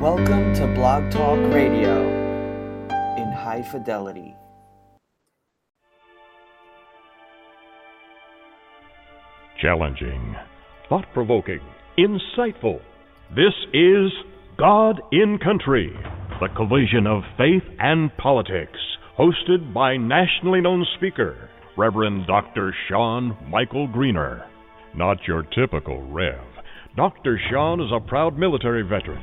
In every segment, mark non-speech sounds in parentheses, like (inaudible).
Welcome to Blog Talk Radio in high fidelity. Challenging, thought provoking, insightful. This is God in Country, the collision of faith and politics, hosted by nationally known speaker, Reverend Dr. Sean Michael Greener. Not your typical Rev. Dr. Sean is a proud military veteran,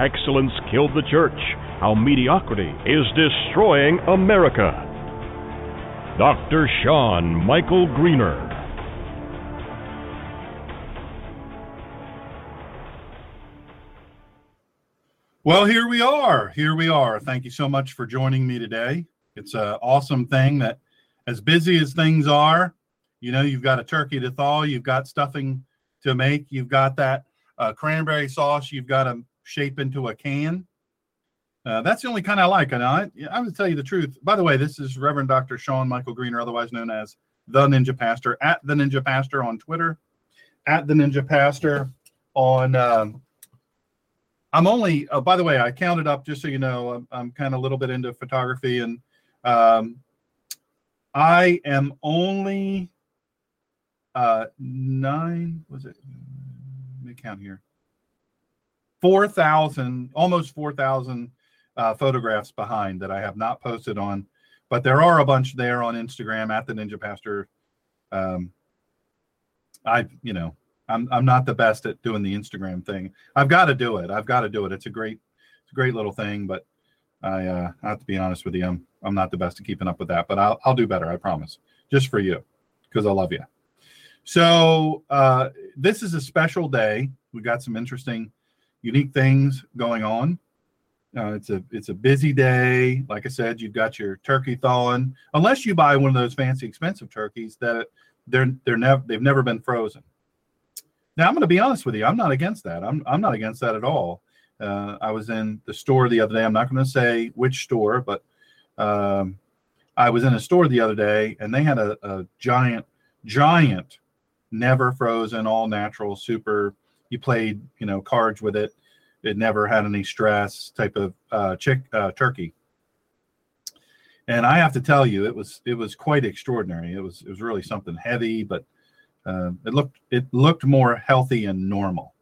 Excellence Killed the Church How Mediocrity is Destroying America. Dr. Sean Michael Greener. Well, here we are. Here we are. Thank you so much for joining me today. It's an awesome thing that, as busy as things are, you know, you've got a turkey to thaw, you've got stuffing to make, you've got that uh, cranberry sauce, you've got to shape into a can. Uh, that's the only kind I like. And I, I would tell you the truth. By the way, this is Reverend Dr. Sean Michael Greener, otherwise known as the Ninja Pastor, at the Ninja Pastor on Twitter, at the Ninja Pastor on. Um, I'm only. Uh, by the way, I counted up just so you know. I'm, I'm kind of a little bit into photography, and um, I am only uh, nine. Was it? Let me count here. Four thousand, almost four thousand uh, photographs behind that I have not posted on, but there are a bunch there on Instagram at the Ninja Pastor. Um, I, you know, I'm I'm not the best at doing the Instagram thing. I've got to do it. I've got to do it. It's a great, it's a great little thing, but I, uh, I have to be honest with you. I'm I'm not the best at keeping up with that, but I'll I'll do better. I promise. Just for you, because I love you. So uh, this is a special day. We got some interesting, unique things going on. Uh, it's a it's a busy day. Like I said, you've got your turkey thawing. Unless you buy one of those fancy, expensive turkeys that they're they're never they've never been frozen. Now I'm going to be honest with you. I'm not against that. I'm I'm not against that at all. Uh, I was in the store the other day. I'm not going to say which store, but um, I was in a store the other day, and they had a, a giant, giant, never frozen, all natural, super. You played, you know, cards with it. It never had any stress type of uh, chick uh, turkey. And I have to tell you, it was it was quite extraordinary. It was it was really something heavy, but uh, it looked it looked more healthy and normal.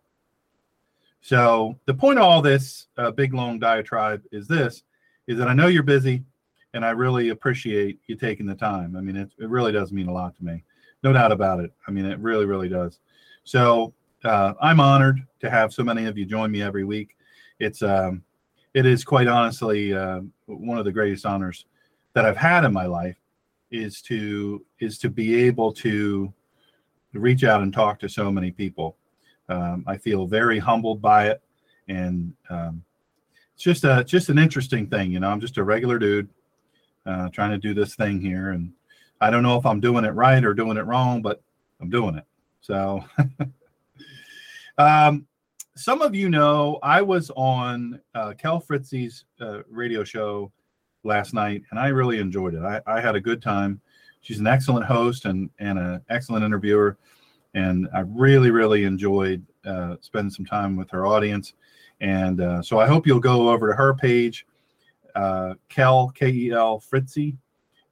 So the point of all this uh, big long diatribe is this: is that I know you're busy, and I really appreciate you taking the time. I mean, it it really does mean a lot to me, no doubt about it. I mean, it really really does. So uh, I'm honored to have so many of you join me every week. It's um, it is quite honestly uh, one of the greatest honors that I've had in my life is to is to be able to reach out and talk to so many people. Um, I feel very humbled by it, and um, it's just a just an interesting thing. You know, I'm just a regular dude uh, trying to do this thing here, and I don't know if I'm doing it right or doing it wrong, but I'm doing it. So, (laughs) um, some of you know I was on uh, Kel Fritzy's uh, radio show last night, and I really enjoyed it. I, I had a good time. She's an excellent host and and an excellent interviewer, and I really really enjoyed uh, spending some time with her audience. And uh, so I hope you'll go over to her page, uh, Kel K E L Fritzy.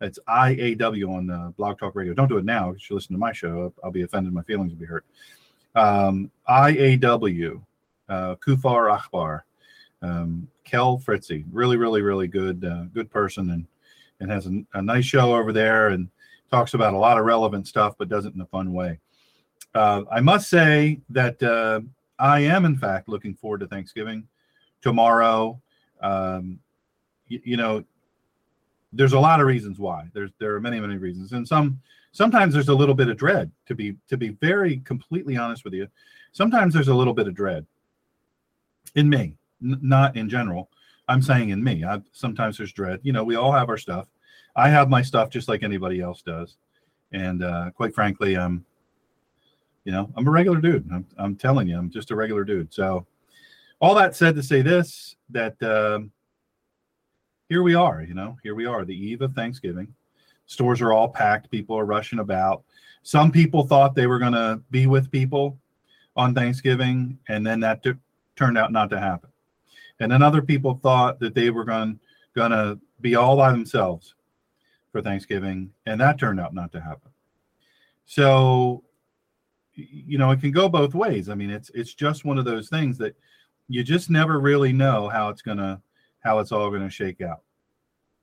It's I A W on uh, Blog Talk Radio. Don't do it now you listen to my show. I'll be offended. My feelings will be hurt. Um, I A W, uh, Kufar Akbar um, Kel Fritzy, really, really, really good, uh, good person, and and has a, a, nice show over there, and talks about a lot of relevant stuff, but does it in a fun way. Uh, I must say that uh, I am, in fact, looking forward to Thanksgiving tomorrow. Um, you know, there's a lot of reasons why. There's there are many, many reasons, and some sometimes there's a little bit of dread. To be to be very completely honest with you, sometimes there's a little bit of dread in me n- not in general. I'm saying in me. I sometimes there's dread. You know, we all have our stuff. I have my stuff just like anybody else does, and uh, quite frankly, I'm, you know, I'm a regular dude. I'm, I'm telling you, I'm just a regular dude. So, all that said to say this, that um, here we are. You know, here we are, the eve of Thanksgiving. Stores are all packed. People are rushing about. Some people thought they were going to be with people on Thanksgiving, and then that t- turned out not to happen. And then other people thought that they were going to be all by themselves for Thanksgiving, and that turned out not to happen. So, you know, it can go both ways. I mean, it's it's just one of those things that you just never really know how it's gonna how it's all gonna shake out.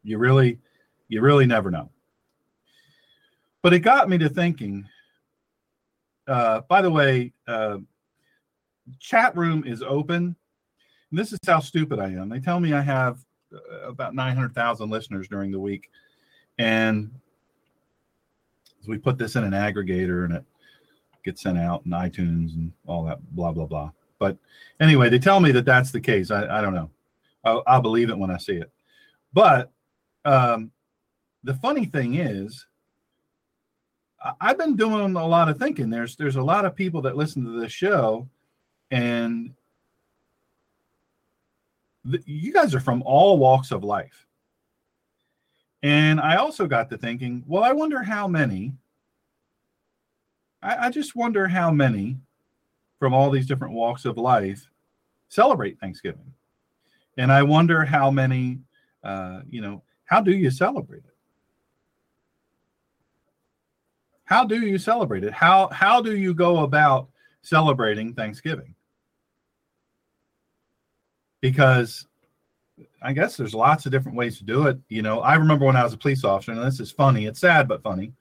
You really, you really never know. But it got me to thinking. Uh, by the way, uh, chat room is open. And this is how stupid I am. They tell me I have uh, about 900,000 listeners during the week. And we put this in an aggregator and it gets sent out in iTunes and all that, blah, blah, blah. But anyway, they tell me that that's the case. I, I don't know. I'll, I'll, believe it when I see it. But um, the funny thing is, I've been doing a lot of thinking. There's there's a lot of people that listen to this show, and the, you guys are from all walks of life. And I also got to thinking, well, I wonder how many. I, I just wonder how many from all these different walks of life celebrate Thanksgiving, and I wonder how many. Uh, you know, how do you celebrate it? How do you celebrate it? How how do you go about celebrating Thanksgiving? Because I guess there's lots of different ways to do it. You know, I remember when I was a police officer, and this is funny. It's sad but funny,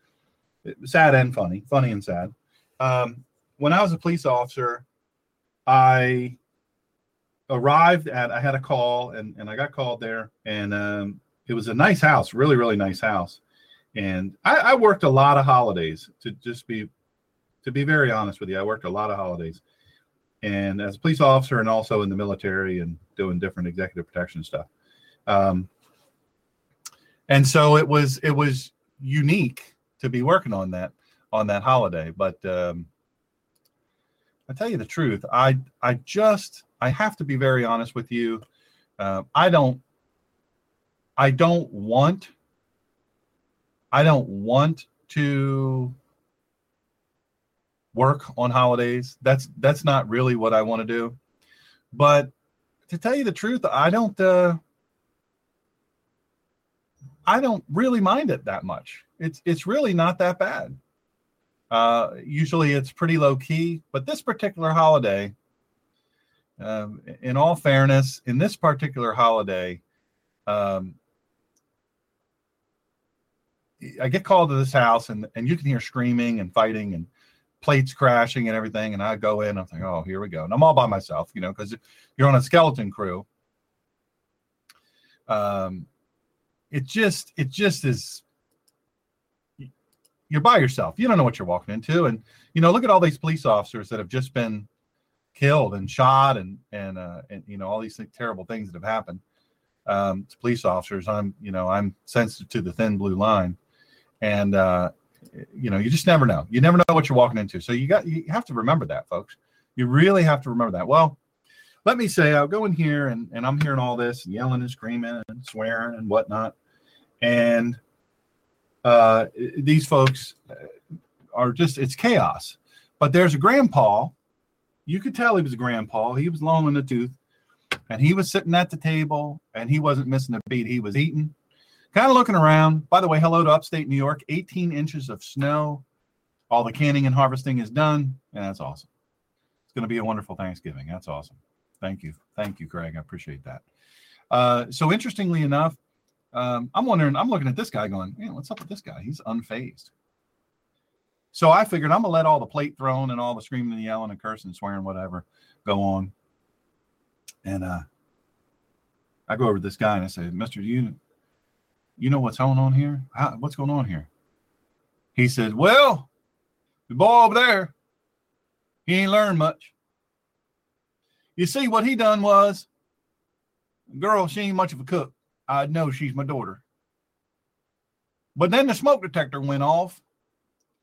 sad and funny, funny and sad. Um, when I was a police officer, I arrived at. I had a call, and and I got called there, and um, it was a nice house, really really nice house and I, I, worked a lot of holidays to just be to be very honest with you i worked a lot of holidays. And as a police officer and also in the military and doing different executive protection stuff. Um, and so it was it was unique to be working on that on that holiday. But um, i tell you the truth i i just i have to be very honest with you. Uh, i don't i don't want I don't want to work on holidays. That's that's not really what I want to do. But to tell you the truth, I don't uh I don't really mind it that much. It's it's really not that bad. Uh, usually it's pretty low key, but this particular holiday, um, in all fairness, in this particular holiday, um, I get called to this house and and you can hear screaming and fighting and plates crashing and everything. And I go in, I'm like, oh, here we go. And I'm all by myself, you know, because you're on a skeleton crew. Um, it just it just is you're by yourself. You don't know what you're walking into. And you know, look at all these police officers that have just been killed and shot and and uh and you know all these terrible things that have happened um to police officers i'm you know i'm sensitive to the thin blue line and uh, you know you just never know. You never know what you're walking into. So you got you have to remember that folks. You really have to remember that. Well let me say i'll go in here and, and i'm hearing all this and yelling and screaming and swearing and whatnot. And uh, these folks are just it's chaos. But there's a grandpa. You could tell he was a grandpa. He was long in the tooth. And he was sitting at the table and he wasn't missing a beat. He was eating kind of looking around. By the way, hello to upstate New York. 18 inches of snow. All the canning and harvesting is done, and that's awesome. It's going to be a wonderful Thanksgiving. That's awesome. Thank you. Thank you, Craig. I appreciate that. Uh, so, interestingly enough, um, I'm wondering, I'm looking at this guy going, man, what's up with this guy? He's unfazed. So I figured I'm gonna let all the plate throwing and all the screaming and yelling and cursing and swearing, whatever, go on. And uh, I go over to this guy and I say, Mister, you you know what's going on here? How, what's going on here? He said, Well, the boy over there, he ain't learned much. You see, what he done was Girl, she ain't much of a cook. I know she's my daughter. But then the smoke detector went off,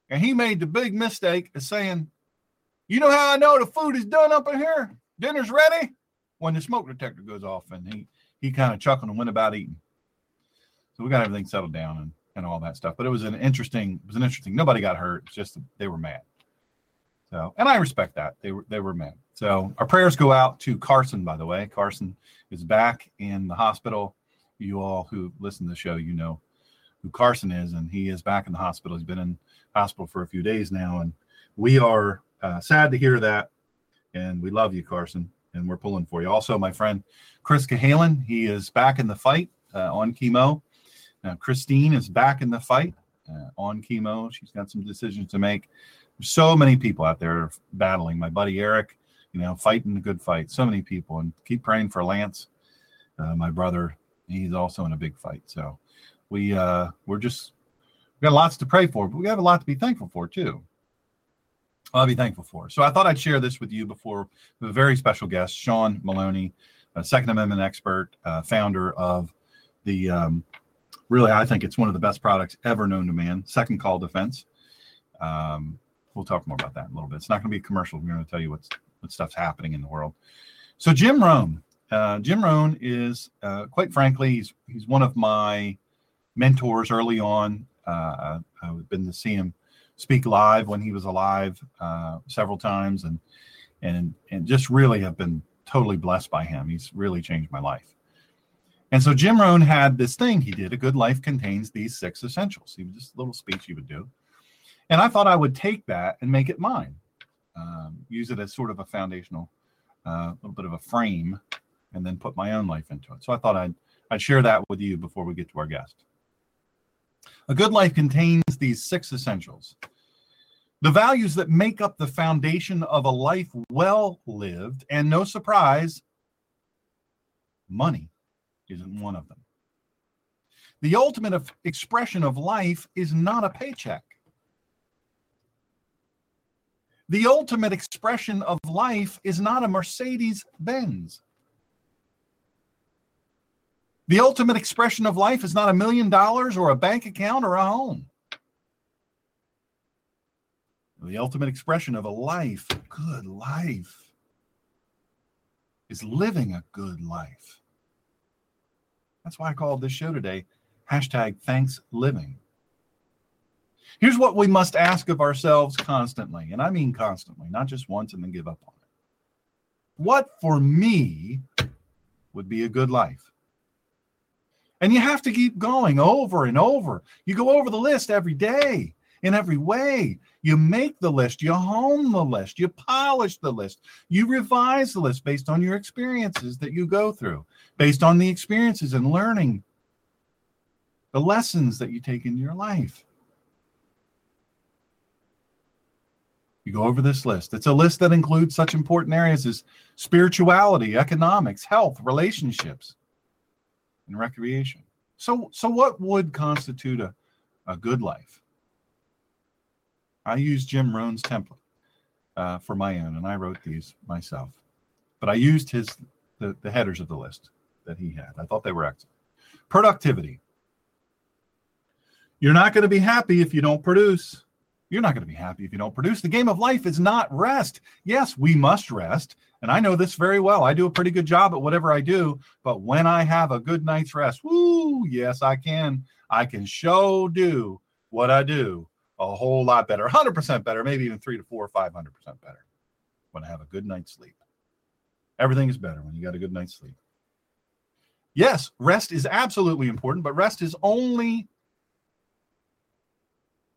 and he made the big mistake of saying, You know how I know the food is done up in here? Dinner's ready? When the smoke detector goes off, and he he kind of chuckled and went about eating. So we got everything settled down and, and all that stuff. But it was an interesting, it was an interesting, nobody got hurt. It's just they were mad. So, and I respect that. They were they were mad. So our prayers go out to Carson, by the way. Carson is back in the hospital. You all who listen to the show, you know who Carson is, and he is back in the hospital. He's been in hospital for a few days now, and we are uh, sad to hear that. And we love you, Carson, and we're pulling for you. Also, my friend Chris Cahalan, he is back in the fight uh, on chemo. Now, Christine is back in the fight uh, on chemo. She's got some decisions to make. There's so many people out there battling. My buddy Eric, you know, fighting the good fight. So many people, and keep praying for Lance, uh, my brother. He's also in a big fight. So we uh, we're just we got lots to pray for, but we have a lot to be thankful for too. I'll be thankful for. So I thought I'd share this with you before a very special guest, Sean Maloney, a Second Amendment expert, uh, founder of the um, really I think it's one of the best products ever known to man, Second Call Defense. Um, we'll talk more about that in a little bit. It's not going to be a commercial. We're going to tell you what's what stuff's happening in the world. So Jim Rohn, uh, Jim Rohn is uh, quite frankly he's he's one of my mentors early on. Uh, I've been to see him speak live when he was alive uh, several times, and and and just really have been totally blessed by him. He's really changed my life. And so Jim Rohn had this thing he did. A good life contains these six essentials. He was just a little speech he would do, and I thought I would take that and make it mine. Um, use it as sort of a foundational, a uh, little bit of a frame, and then put my own life into it. So I thought I'd I'd share that with you before we get to our guest. A good life contains these six essentials. The values that make up the foundation of a life well lived, and no surprise, money isn't one of them. The ultimate of expression of life is not a paycheck. The ultimate expression of life is not a Mercedes Benz. The ultimate expression of life is not a million dollars or a bank account or a home. The ultimate expression of a life, good life, is living a good life. That's why I called this show today hashtag thanks living. Here's what we must ask of ourselves constantly, and I mean constantly, not just once and then give up on it. What for me would be a good life? And you have to keep going over and over. You go over the list every day in every way. You make the list, you hone the list, you polish the list, you revise the list based on your experiences that you go through, based on the experiences and learning, the lessons that you take in your life. You go over this list. It's a list that includes such important areas as spirituality, economics, health, relationships and recreation. So, so what would constitute a, a good life? I used Jim Rohn's template uh, for my own, and I wrote these myself. But I used his the, the headers of the list that he had. I thought they were excellent. Productivity. You're not going to be happy if you don't produce. You're not going to be happy if you don't produce. The game of life is not rest. Yes, we must rest. And I know this very well. I do a pretty good job at whatever I do, but when I have a good night's rest, woo, yes, I can. I can show do what I do a whole lot better, 100% better, maybe even three to four or 500% better when I have a good night's sleep. Everything is better when you got a good night's sleep. Yes, rest is absolutely important, but rest is only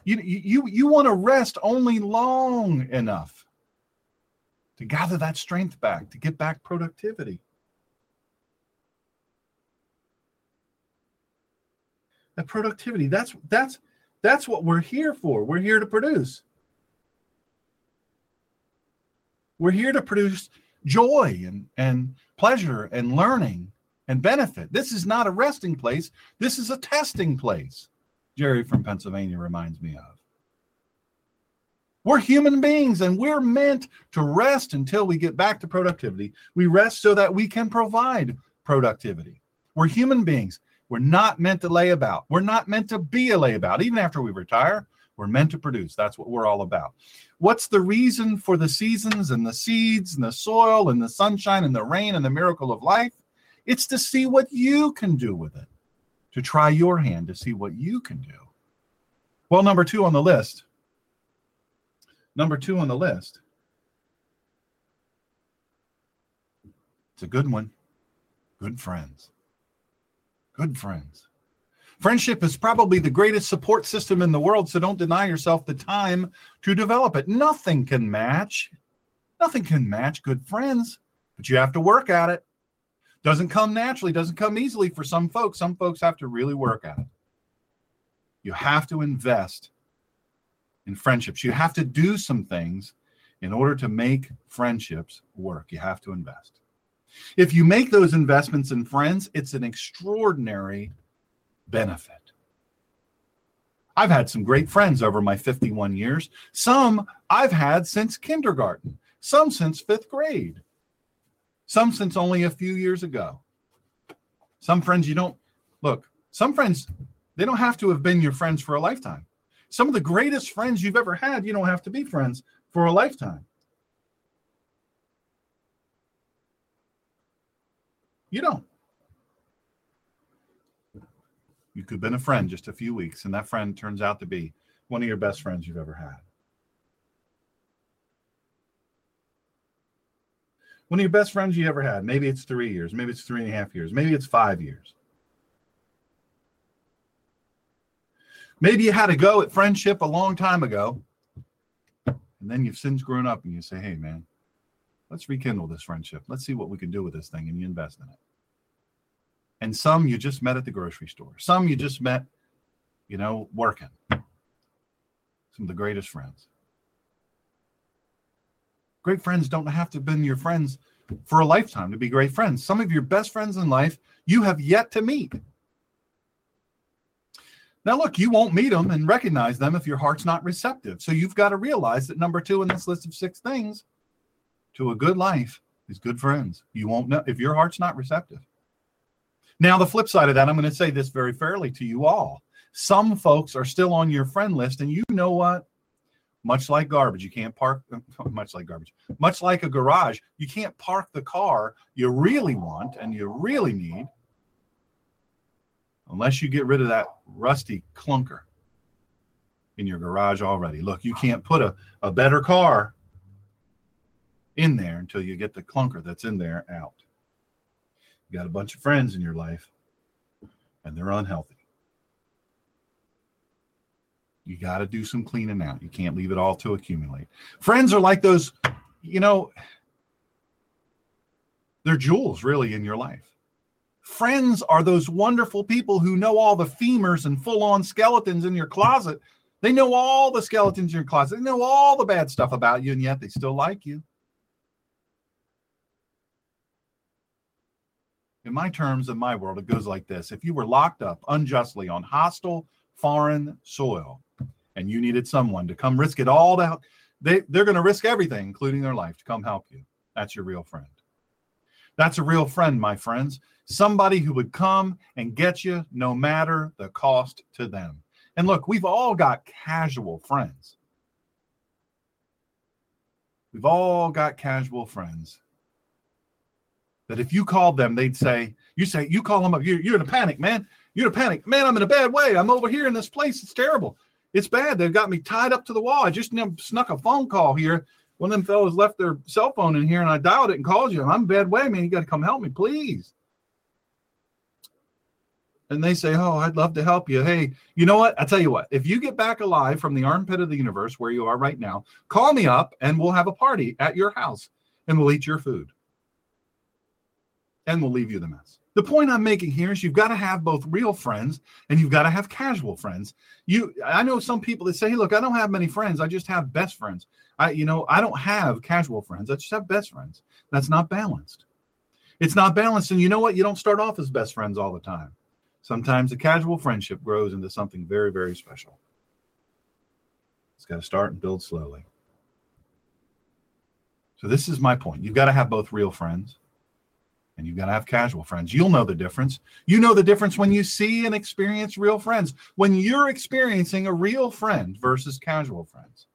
you you you want to rest only long enough to gather that strength back, to get back productivity. That productivity, that's that's that's what we're here for. We're here to produce. We're here to produce joy and, and pleasure and learning and benefit. This is not a resting place. This is a testing place. Jerry from Pennsylvania reminds me of. We're human beings and we're meant to rest until we get back to productivity. We rest so that we can provide productivity. We're human beings. We're not meant to lay about. We're not meant to be a layabout. Even after we retire, we're meant to produce. That's what we're all about. What's the reason for the seasons and the seeds and the soil and the sunshine and the rain and the miracle of life? It's to see what you can do with it, to try your hand to see what you can do. Well, number two on the list. Number two on the list. It's a good one. Good friends. Good friends. Friendship is probably the greatest support system in the world, so don't deny yourself the time to develop it. Nothing can match. Nothing can match good friends, but you have to work at it. Doesn't come naturally, doesn't come easily for some folks. Some folks have to really work at it. You have to invest in friendships. You have to do some things in order to make friendships work. You have to invest. If you make those investments in friends, it's an extraordinary benefit. I've had some great friends over my 51 years. Some I've had since kindergarten, some since fifth grade, some since only a few years ago. Some friends you don't look, some friends, they don't have to have been your friends for a lifetime. Some of the greatest friends you've ever had, you don't have to be friends for a lifetime. You don't. You could have been a friend just a few weeks, and that friend turns out to be one of your best friends you've ever had. One of your best friends you ever had. Maybe it's three years, maybe it's three and a half years, maybe it's five years. Maybe you had a go at friendship a long time ago, and then you've since grown up and you say, hey, man, let's rekindle this friendship. Let's see what we can do with this thing, and you invest in it and some you just met at the grocery store. Some you just met, you know, working. Some of the greatest friends. Great friends don't have to have been your friends for a lifetime to be great friends. Some of your best friends in life you have yet to meet. Now, look, you won't meet them and recognize them if your heart's not receptive. So you've got to realize that number two in this list of six things to a good life is good friends. You won't know if your heart's not receptive. Now, the flip side of that, I'm going to say this very fairly to you all. Some folks are still on your friend list, and you know what? Much like garbage, you can't park, (laughs) much like garbage, much like a garage, you can't park the car you really want and you really need unless you get rid of that rusty clunker in your garage already. Look, you can't put a, a better car in there until you get the clunker that's in there out. You got a bunch of friends in your life and they're unhealthy. You got to do some cleaning out. You can't leave it all to accumulate. Friends are like those, you know, they're jewels really in your life. Friends are those wonderful people who know all the femurs and full on skeletons in your closet. They know all the skeletons in your closet. They know all the bad stuff about you, and yet they still like you. in my terms in my world, it goes like this. If you were locked up unjustly on hostile foreign soil and you needed someone to come risk it all help, they, they're going to risk everything, including their life, to come help you. That's your real friend. That's a real friend, my friends. Somebody who would come and get you no matter the cost to them. And look, we've all got casual friends. We've all got casual friends that if you called them, they'd say, you say, you call them up, you're, you're in a panic, man. You're in a panic. Man, I'm in a bad way. I'm over here in this place. It's terrible. It's bad. They've got me tied up to the wall. I just snuck a phone call here. One of them fellows left their cell phone in here and I dialed it and called you. I'm in bad way, man. You got to come help me, please. And they say, Oh, I'd love to help you. Hey, you know what? I tell you what, if you get back alive from the armpit of the universe where you are right now, call me up and we'll have a party at your house and we'll eat your food and we'll leave you the mess. The point I'm making here is you've got to have both real friends and you've got to have casual friends. You I know some people that say, hey, look, I don't have many friends. I just have best friends. I, you know, I don't have casual friends. I just have best friends. That's not balanced. It's not balanced. And you know what? You don't start off as best friends all the time. Sometimes a casual friendship grows into something very, very special. It's got to start and build slowly. So this is my point. You've got to have both real friends And you've got to have casual friends. You'll know the difference. You know the difference when you see and experience real friends, when you're experiencing a real friend versus casual friends.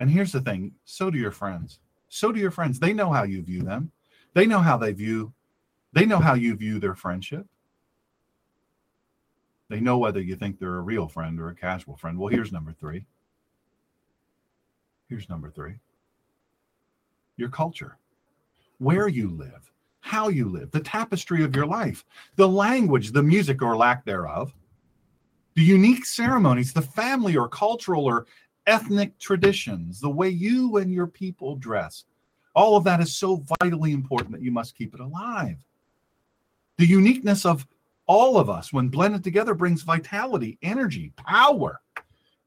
And here's the thing so do your friends. So do your friends. They know how you view them, they know how they view, they know how you view their friendship. They know whether you think they're a real friend or a casual friend. Well, here's number three. Here's number three your culture, where you live, how you live, the tapestry of your life, the language, the music or lack thereof, the unique ceremonies, the family or cultural or ethnic traditions, the way you and your people dress. All of that is so vitally important that you must keep it alive. The uniqueness of all of us, when blended together, brings vitality, energy, power,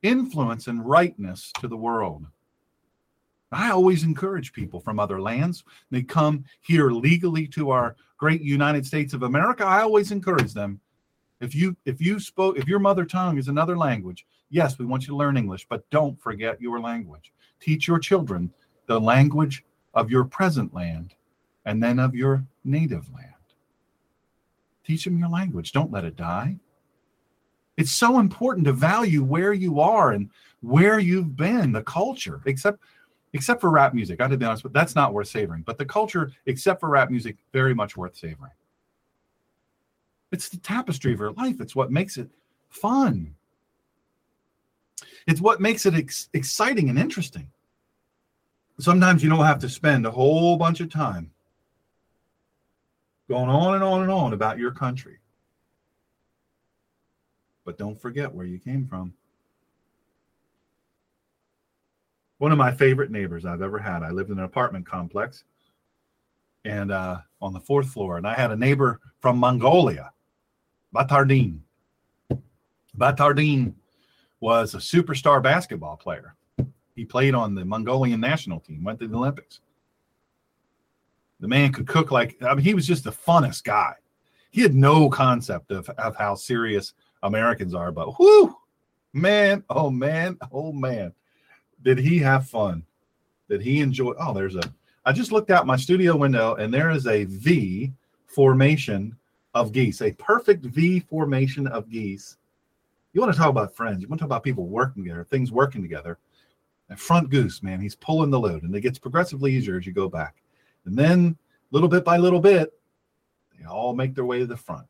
influence, and rightness to the world. I always encourage people from other lands. They come here legally to our great United States of America. I always encourage them. If you if you spoke if your mother tongue is another language, yes, we want you to learn English, but don't forget your language. Teach your children the language of your present land and then of your native land. Teach them your language. Don't let it die. It's so important to value where you are and where you've been, the culture, except except for rap music. I have to be honest, but that's not worth savoring. But the culture, except for rap music, very much worth savoring. It's the tapestry of your life. It's what makes it fun. It's what makes it ex- exciting and interesting. Sometimes you don't have to spend a whole bunch of time going on and on and on about your country. But don't forget where you came from. One of my favorite neighbors I've ever had. I lived in an apartment complex and uh, on the fourth floor, and I had a neighbor from Mongolia, Batardin. Batardin was a superstar basketball player. He played on the Mongolian national team, went to the Olympics. The man could cook like I mean, he was just the funnest guy. He had no concept of, of how serious Americans are, but whoo, man, oh man, oh man, did he have fun? Did he enjoy? Oh, there's a. I just looked out my studio window and there is a V formation of geese, a perfect V formation of geese. You want to talk about friends? You want to talk about people working together, things working together. And front goose, man, he's pulling the load, and it gets progressively easier as you go back. And then little bit by little bit, they all make their way to the front.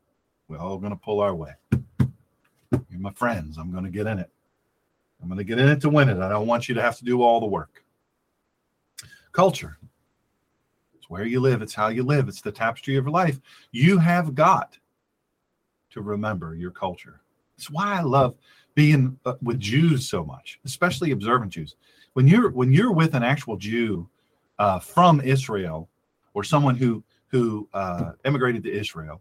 We're all going to pull our way. You're my friends. I'm going to get in it. I'm going to get in it to win it. I don't want you to have to do all the work. Culture. It's where you live, it's how you live, it's the tapestry of your life. You have got to remember your culture. It's why I love being uh, with Jews so much, especially observant Jews. When you're when you're with an actual Jew uh, from Israel or someone who who uh, immigrated to Israel,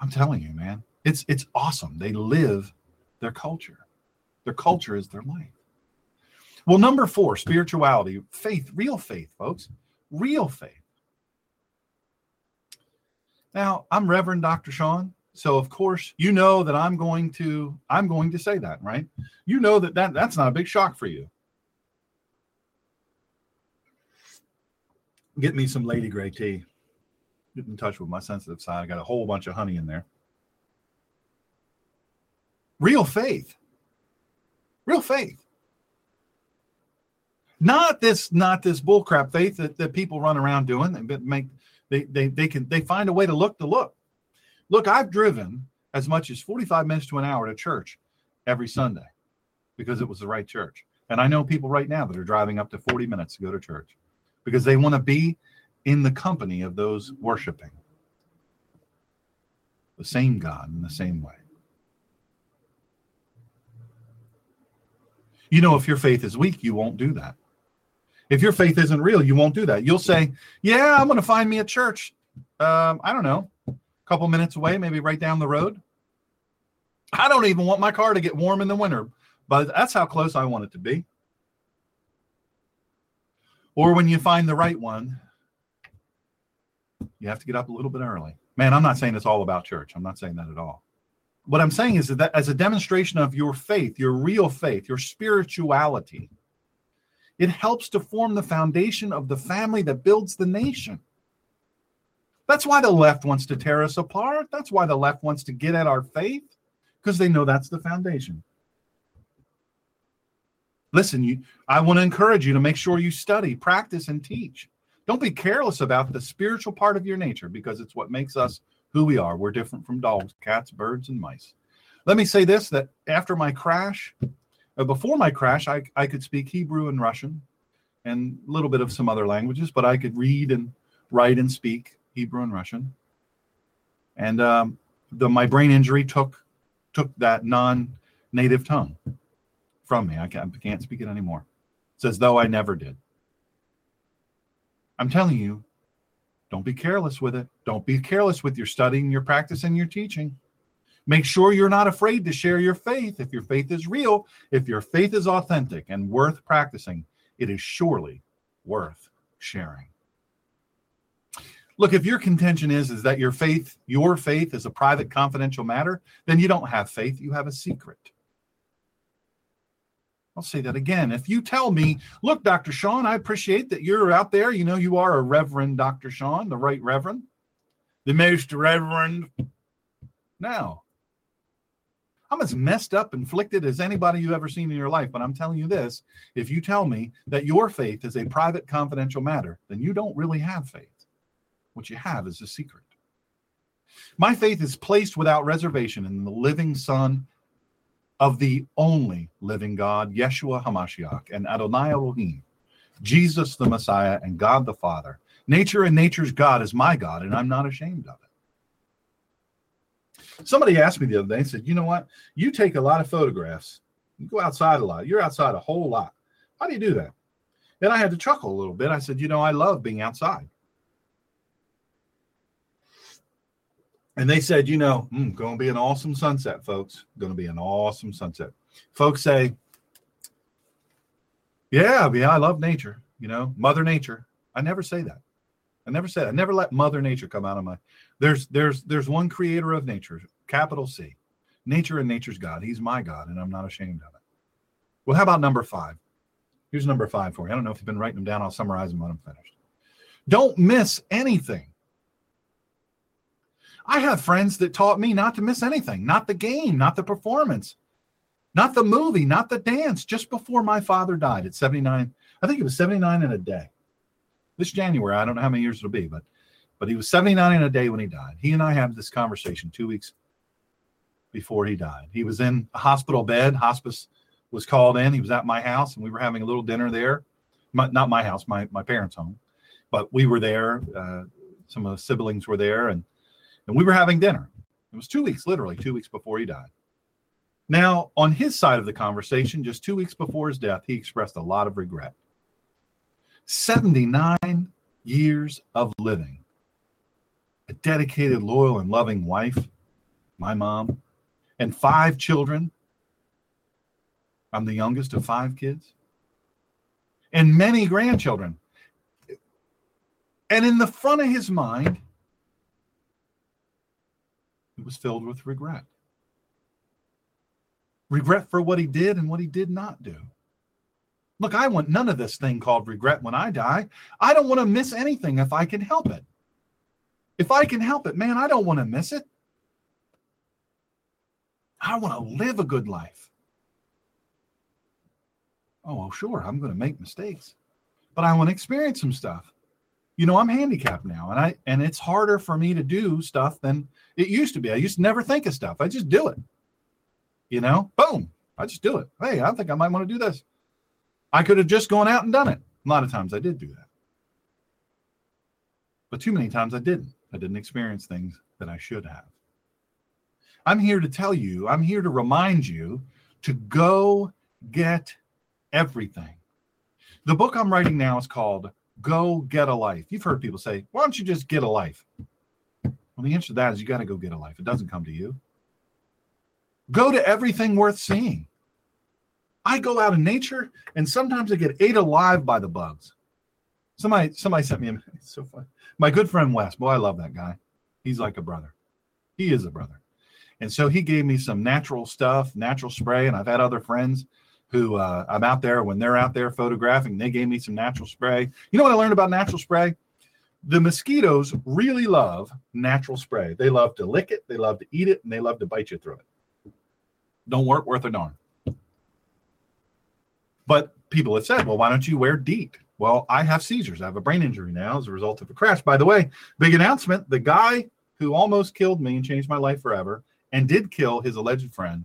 I'm telling you, man, it's it's awesome. They live their culture. Their culture is their life. Well, number four, spirituality, faith, real faith, folks, real faith. Now, I'm Reverend Dr. Sean, so of course you know that I'm going to I'm going to say that, right? You know that, that that's not a big shock for you. get me some Lady Grey tea. Get in touch with my sensitive side. I got a whole bunch of honey in there. Real faith. Real faith. Not this, not this bullcrap faith that, that people run around doing. They make they, they they can they find a way to look to look. Look, I've driven as much as 45 minutes to an hour to church every Sunday because it was the right church. And I know people right now that are driving up to 40 minutes to go to church because they want to be in the company of those worshiping the same God in the same way. You know, if your faith is weak, you won't do that. If your faith isn't real, you won't do that. You'll say, Yeah, I'm going to find me a church. Um, I don't know, a couple minutes away, maybe right down the road. I don't even want my car to get warm in the winter, but that's how close I want it to be. Or when you find the right one, you have to get up a little bit early. Man, I'm not saying it's all about church. I'm not saying that at all. What I'm saying is that as a demonstration of your faith, your real faith, your spirituality, It helps to form the foundation of the family that builds the nation. That's why the left wants to tear us apart. That's why the left wants to get at our faith, because they know that's the foundation. Listen, you I want to encourage you to make sure you study, practice, and teach. Don't be careless about the spiritual part of your nature because it's what makes us who we are. We're different from dogs, cats, birds, and mice. Let me say this that after my crash, uh, before my crash, I, I could speak Hebrew and Russian and a little bit of some other languages, but I could read and write and speak Hebrew and Russian. And um, the my brain injury took took that non-native tongue from me. I can't, I can't speak it anymore. It's as though I never did. I'm telling you, don't be careless with it. Don't be careless with your studying, your practice, and your teaching. Make sure you're not afraid to share your faith. If your faith is real, if your faith is authentic and worth practicing, it is surely worth sharing. Look, if your contention is is that your faith, your faith is a private confidential matter, then you don't have faith, you have a secret. I'll say that again. If you tell me, look, Dr. Sean, I appreciate that you're out there. You know, you are a Reverend Dr. Sean, the right Reverend, the most Reverend. Now, I'm as messed up, inflicted as anybody you've ever seen in your life. But I'm telling you this if you tell me that your faith is a private, confidential matter, then you don't really have faith. What you have is a secret. My faith is placed without reservation in the living Son of the only living God, Yeshua HaMashiach, and Adonai Elohim, Jesus the Messiah, and God the Father. Nature and nature's God is my God, and I'm not ashamed of it. Somebody asked me the other day, said, You know what? You take a lot of photographs. You go outside a lot. You're outside a whole lot. How do you do that? And I had to chuckle a little bit. I said, You know, I love being outside. And they said, you know, mm, going to be an awesome sunset, folks. Going to be an awesome sunset. Folks say, yeah, yeah, I love nature. You know, Mother Nature. I never say that. I never said. I never let Mother Nature come out of my. There's there's there's one Creator of nature, capital C. Nature and nature's God. He's my God, and I'm not ashamed of it. Well, how about number five? Here's number five for you. I don't know if you've been writing them down. I'll summarize them when I'm finished. Don't miss anything. I have friends that taught me not to miss anything, not the game, not the performance, not the movie, not the dance, just before my father died at 79. I think it was 79 in a day. This January, I don't know how many years it'll be, but but he was 79 in a day when he died. He and I had this conversation two weeks before he died. He was in a hospital bed. Hospice was called in. He was at my house, and we were having a little dinner there. My, not my house, my my parents' home, but we were there. Uh, some of the siblings were there, and and we were having dinner. It was two weeks, literally two weeks before he died. Now, on his side of the conversation, just two weeks before his death, he expressed a lot of regret. 79 years of living, a dedicated, loyal, and loving wife, my mom, and five children. I'm the youngest of five kids, and many grandchildren. And in the front of his mind, was filled with regret. Regret for what he did and what he did not do. Look, I want none of this thing called regret when I die. I don't want to miss anything if I can help it. If I can help it, man, I don't want to miss it. I want to live a good life. Oh, well, sure, I'm going to make mistakes, but I want to experience some stuff you know i'm handicapped now and i and it's harder for me to do stuff than it used to be. I used to never think of stuff. I just do it. You know boom i just do it. Hey i think i might want to do this. I could have just gone out and done it. A lot of times i did do that. But too many times i didn't. I didn't experience things that i should have. I'm here to tell you i'm here to remind you to go get everything. The book i'm writing now is called go get a life. You've heard people say, why don't you just get a life? Well, the answer to that is you got to go get a life. It doesn't come to you. Go to everything worth seeing. I go out in nature and sometimes I get ate alive by the bugs. Somebody somebody sent me a (laughs) it's so fun. My good friend Wes, boy, I love that guy. He's like a brother. He is a brother. And so he gave me some natural stuff, natural spray, and I've had other friends who uh, I'm out there when they're out there photographing. They gave me some natural spray. You know what I learned about natural spray? The mosquitoes really love natural spray. They love to lick it, they love to eat it, and they love to bite you through it. Don't work worth a darn. But people have said, well, why don't you wear DEET? Well, I have seizures. I have a brain injury now as a result of a crash. By the way, big announcement the guy who almost killed me and changed my life forever and did kill his alleged friend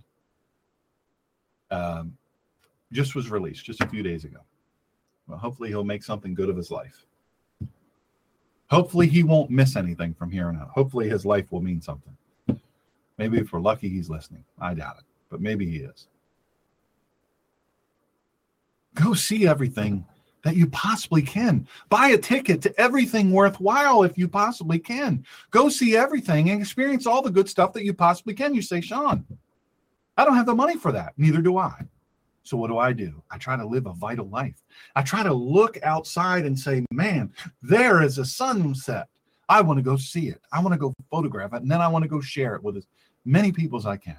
um, just was released just a few days ago. Well, hopefully he'll make something good of his life. Hopefully he won't miss anything from here on out. Hopefully his life will mean something. Maybe if we're lucky, he's listening. I doubt it, but maybe he is. Go see everything that you possibly can. Buy a ticket to everything worthwhile if you possibly can. Go see everything and experience all the good stuff that you possibly can. You say, Sean, I don't have the money for that. Neither do I. So what do I do? I try to live a vital life. I try to look outside and say, man, there is a sunset. I want to go see it. I want to go photograph it. And then I want to go share it with as many people as I can.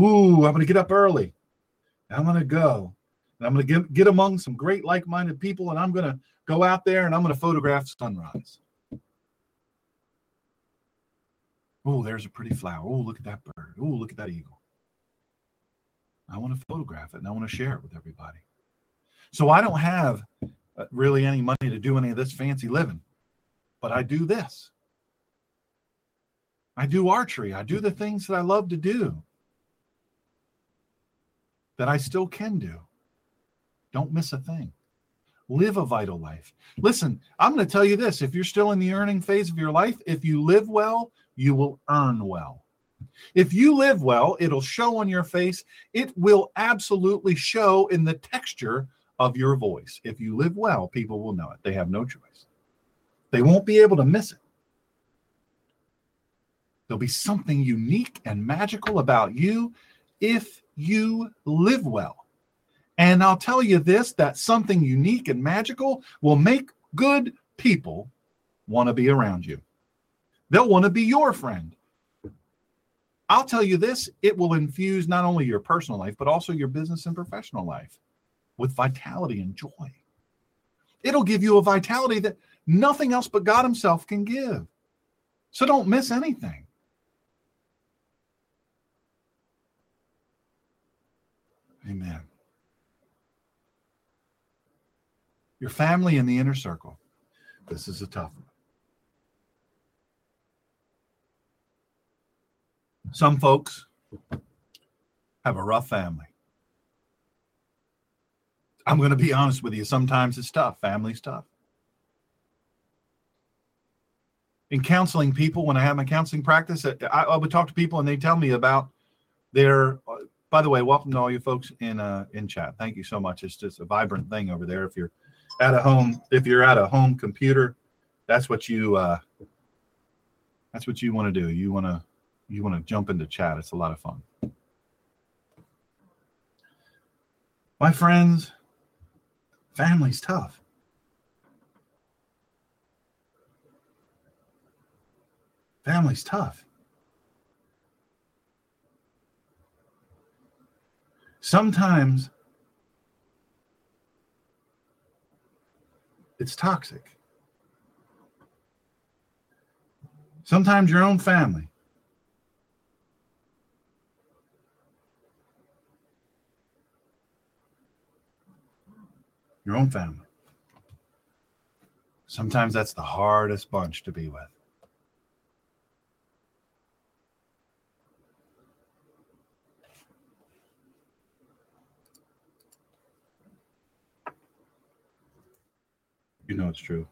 Ooh, I'm going to get up early. I'm going to go. And I'm going to get, get among some great like minded people. And I'm going to go out there and I'm going to photograph sunrise. Oh, there's a pretty flower. Oh, look at that bird. Oh, look at that eagle. I want to photograph it and I want to share it with everybody. So I don't have uh, really any money to do any of this fancy living, but I do this. I do archery. I do the things that I love to do that I still can do. Don't miss a thing. Live a vital life. Listen, I'm going to tell you this if you're still in the earning phase of your life, if you live well, you will earn well. If you live well, it'll show on your face. It will absolutely show in the texture of your voice. If you live well, people will know it. They have no choice. They won't be able to miss it. There'll be something unique and magical about you if you live well. And I'll tell you this that something unique and magical will make good people want to be around you. They'll want to be your friend. I'll tell you this it will infuse not only your personal life, but also your business and professional life with vitality and joy. It'll give you a vitality that nothing else but God Himself can give. So don't miss anything. Amen. Your family in the inner circle. This is a tough one. Some folks have a rough family. I'm going to be honest with you. Sometimes it's tough. Family's tough. In counseling people, when I have my counseling practice, I, I would talk to people and they tell me about their. By the way, welcome to all you folks in uh, in chat. Thank you so much. It's just a vibrant thing over there. If you're at a home, if you're at a home computer, that's what you uh, that's what you want to do. You want to you want to jump into chat. It's a lot of fun. My friends, family's tough. Family's tough. Sometimes it's toxic. Sometimes your own family your own family. Sometimes that's the hardest bunch to be with. You know it's true.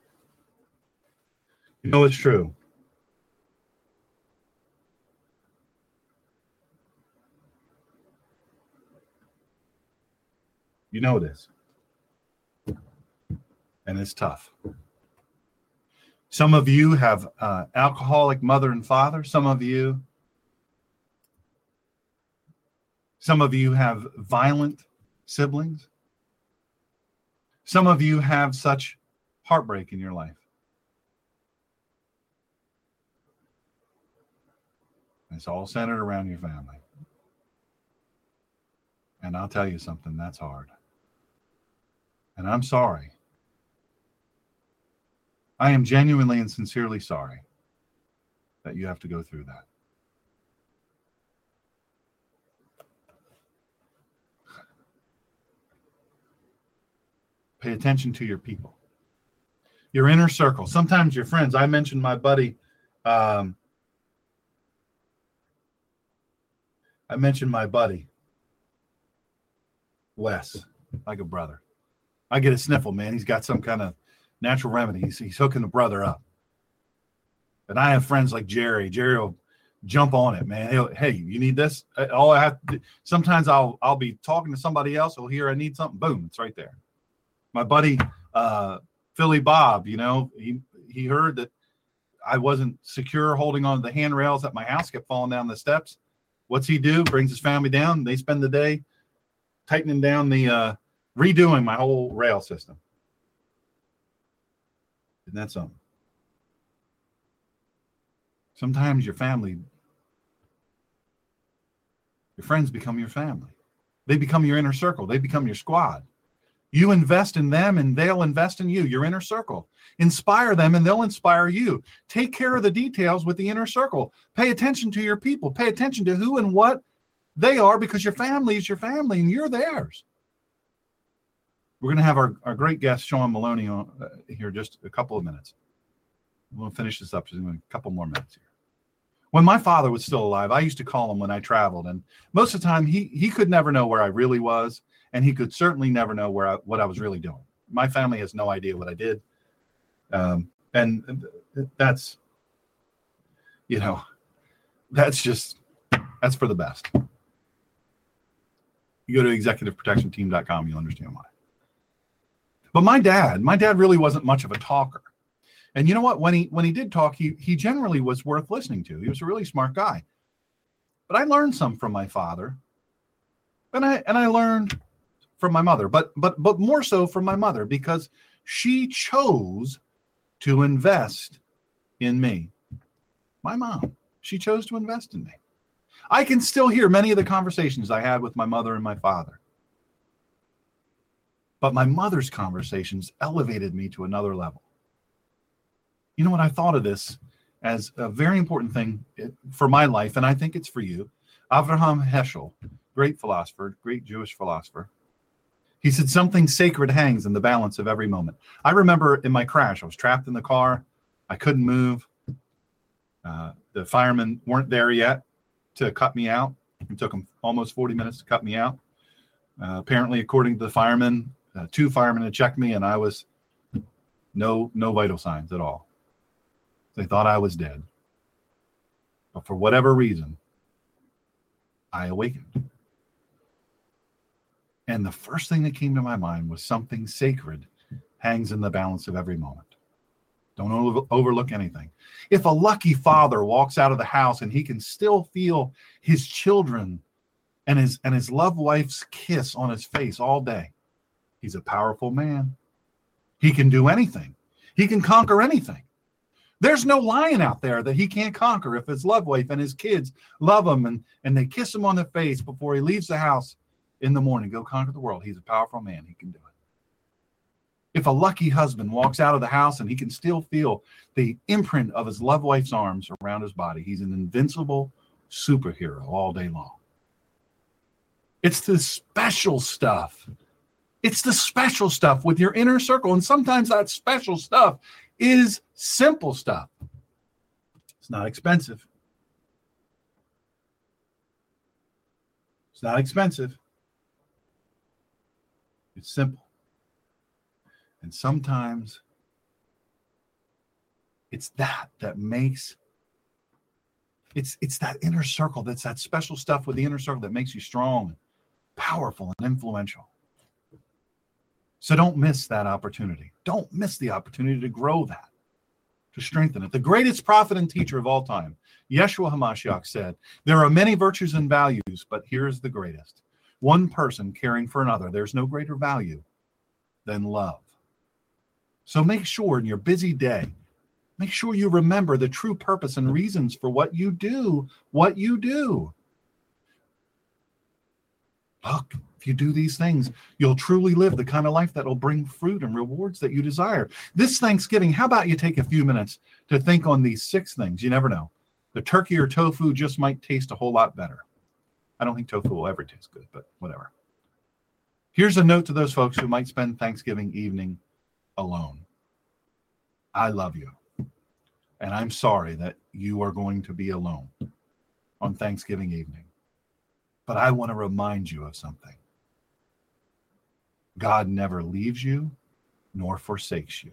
You know it's true. You know it is and it's tough. Some of you have uh, alcoholic mother and father. Some of you, some of you have violent siblings. Some of you have such heartbreak in your life. It's all centered around your family. And I'll tell you something, that's hard. And I'm sorry. I am genuinely and sincerely sorry that you have to go through that. Pay attention to your people, your inner circle. Sometimes your friends. I mentioned my buddy. Um, I mentioned my buddy, Wes, like a brother. I get a sniffle, man. He's got some kind of natural remedy. He's, hooking the brother up. And I have friends like Jerry. Jerry will jump on it, man. He'll, hey, you need this? All I have to sometimes I'll I'll be talking to somebody else. He'll hear I need something. Boom, it's right there my buddy uh, Philly Bob, you know, he he heard that I wasn't secure holding on to the handrails at my house, kept falling down the steps. What's he do? Brings his family down. They spend the day tightening down the uh, redoing my whole rail system. Isn't something? Um, sometimes your family, your friends become your family. They become your inner circle. They become your squad. You invest in them and they'll invest in you, your inner circle. Inspire them and they'll inspire you. Take care of the details with the inner circle. Pay attention to your people. Pay attention to who and what they are because your family is your family and you're theirs. We're going to have our, our great guest, Sean Maloney, on uh, here just a couple of minutes. We'll finish this up just in a couple more minutes here. When my father was still alive, I used to call him when I traveled, and most of the time he he could never know where I really was and he could certainly never know where I, what I was really doing. My family has no idea what I did, um, and that's you know that's just that's for the best. You go to executiveprotectionteam.com, you'll understand why. But my dad, my dad really wasn't much of a talker. And you know what? When he when he did talk, he he generally was worth listening to. He was a really smart guy. But I learned some from my father. And I and I learned from my mother, but but but more so from my mother because she chose to invest in me. My mom, she chose to invest in me. I can still hear many of the conversations I had with my mother and my father. But my mother's conversations elevated me to another level. You know what? I thought of this as a very important thing for my life, and I think it's for you. Avraham Heschel, great philosopher, great Jewish philosopher, he said, Something sacred hangs in the balance of every moment. I remember in my crash, I was trapped in the car. I couldn't move. Uh, the firemen weren't there yet to cut me out. It took them almost 40 minutes to cut me out. Uh, apparently, according to the firemen, uh, two firemen had checked me, and I was no no vital signs at all. They thought I was dead. But for whatever reason, I awakened. And the first thing that came to my mind was something sacred hangs in the balance of every moment. Don't over- overlook anything. If a lucky father walks out of the house and he can still feel his children and his and his loved wife's kiss on his face all day, he's a powerful man. He can do anything. He can conquer anything. There's no lion out there that he can't conquer if his love wife and his kids love him and, and they kiss him on the face before he leaves the house in the morning, go conquer the world. He's a powerful man. He can do it. If a lucky husband walks out of the house and he can still feel the imprint of his love wife's arms around his body, he's an invincible superhero all day long. It's the special stuff. It's the special stuff with your inner circle. And sometimes that special stuff is simple stuff. It's not expensive. It's not expensive. It's simple. And sometimes it's that that makes it's it's that inner circle that's that special stuff with the inner circle that makes you strong, powerful and influential. So don't miss that opportunity. Don't miss the opportunity to grow that, to strengthen it. The greatest prophet and teacher of all time, Yeshua HaMashiach said, There are many virtues and values, but here's the greatest one person caring for another. There's no greater value than love. So make sure in your busy day, make sure you remember the true purpose and reasons for what you do, what you do. Look, if you do these things, you'll truly live the kind of life that will bring fruit and rewards that you desire. This Thanksgiving, how about you take a few minutes to think on these six things? You never know. The turkey or tofu just might taste a whole lot better. I don't think tofu will ever taste good, but whatever. Here's a note to those folks who might spend Thanksgiving evening alone. I love you. And I'm sorry that you are going to be alone on Thanksgiving evening. But I want to remind you of something God never leaves you nor forsakes you.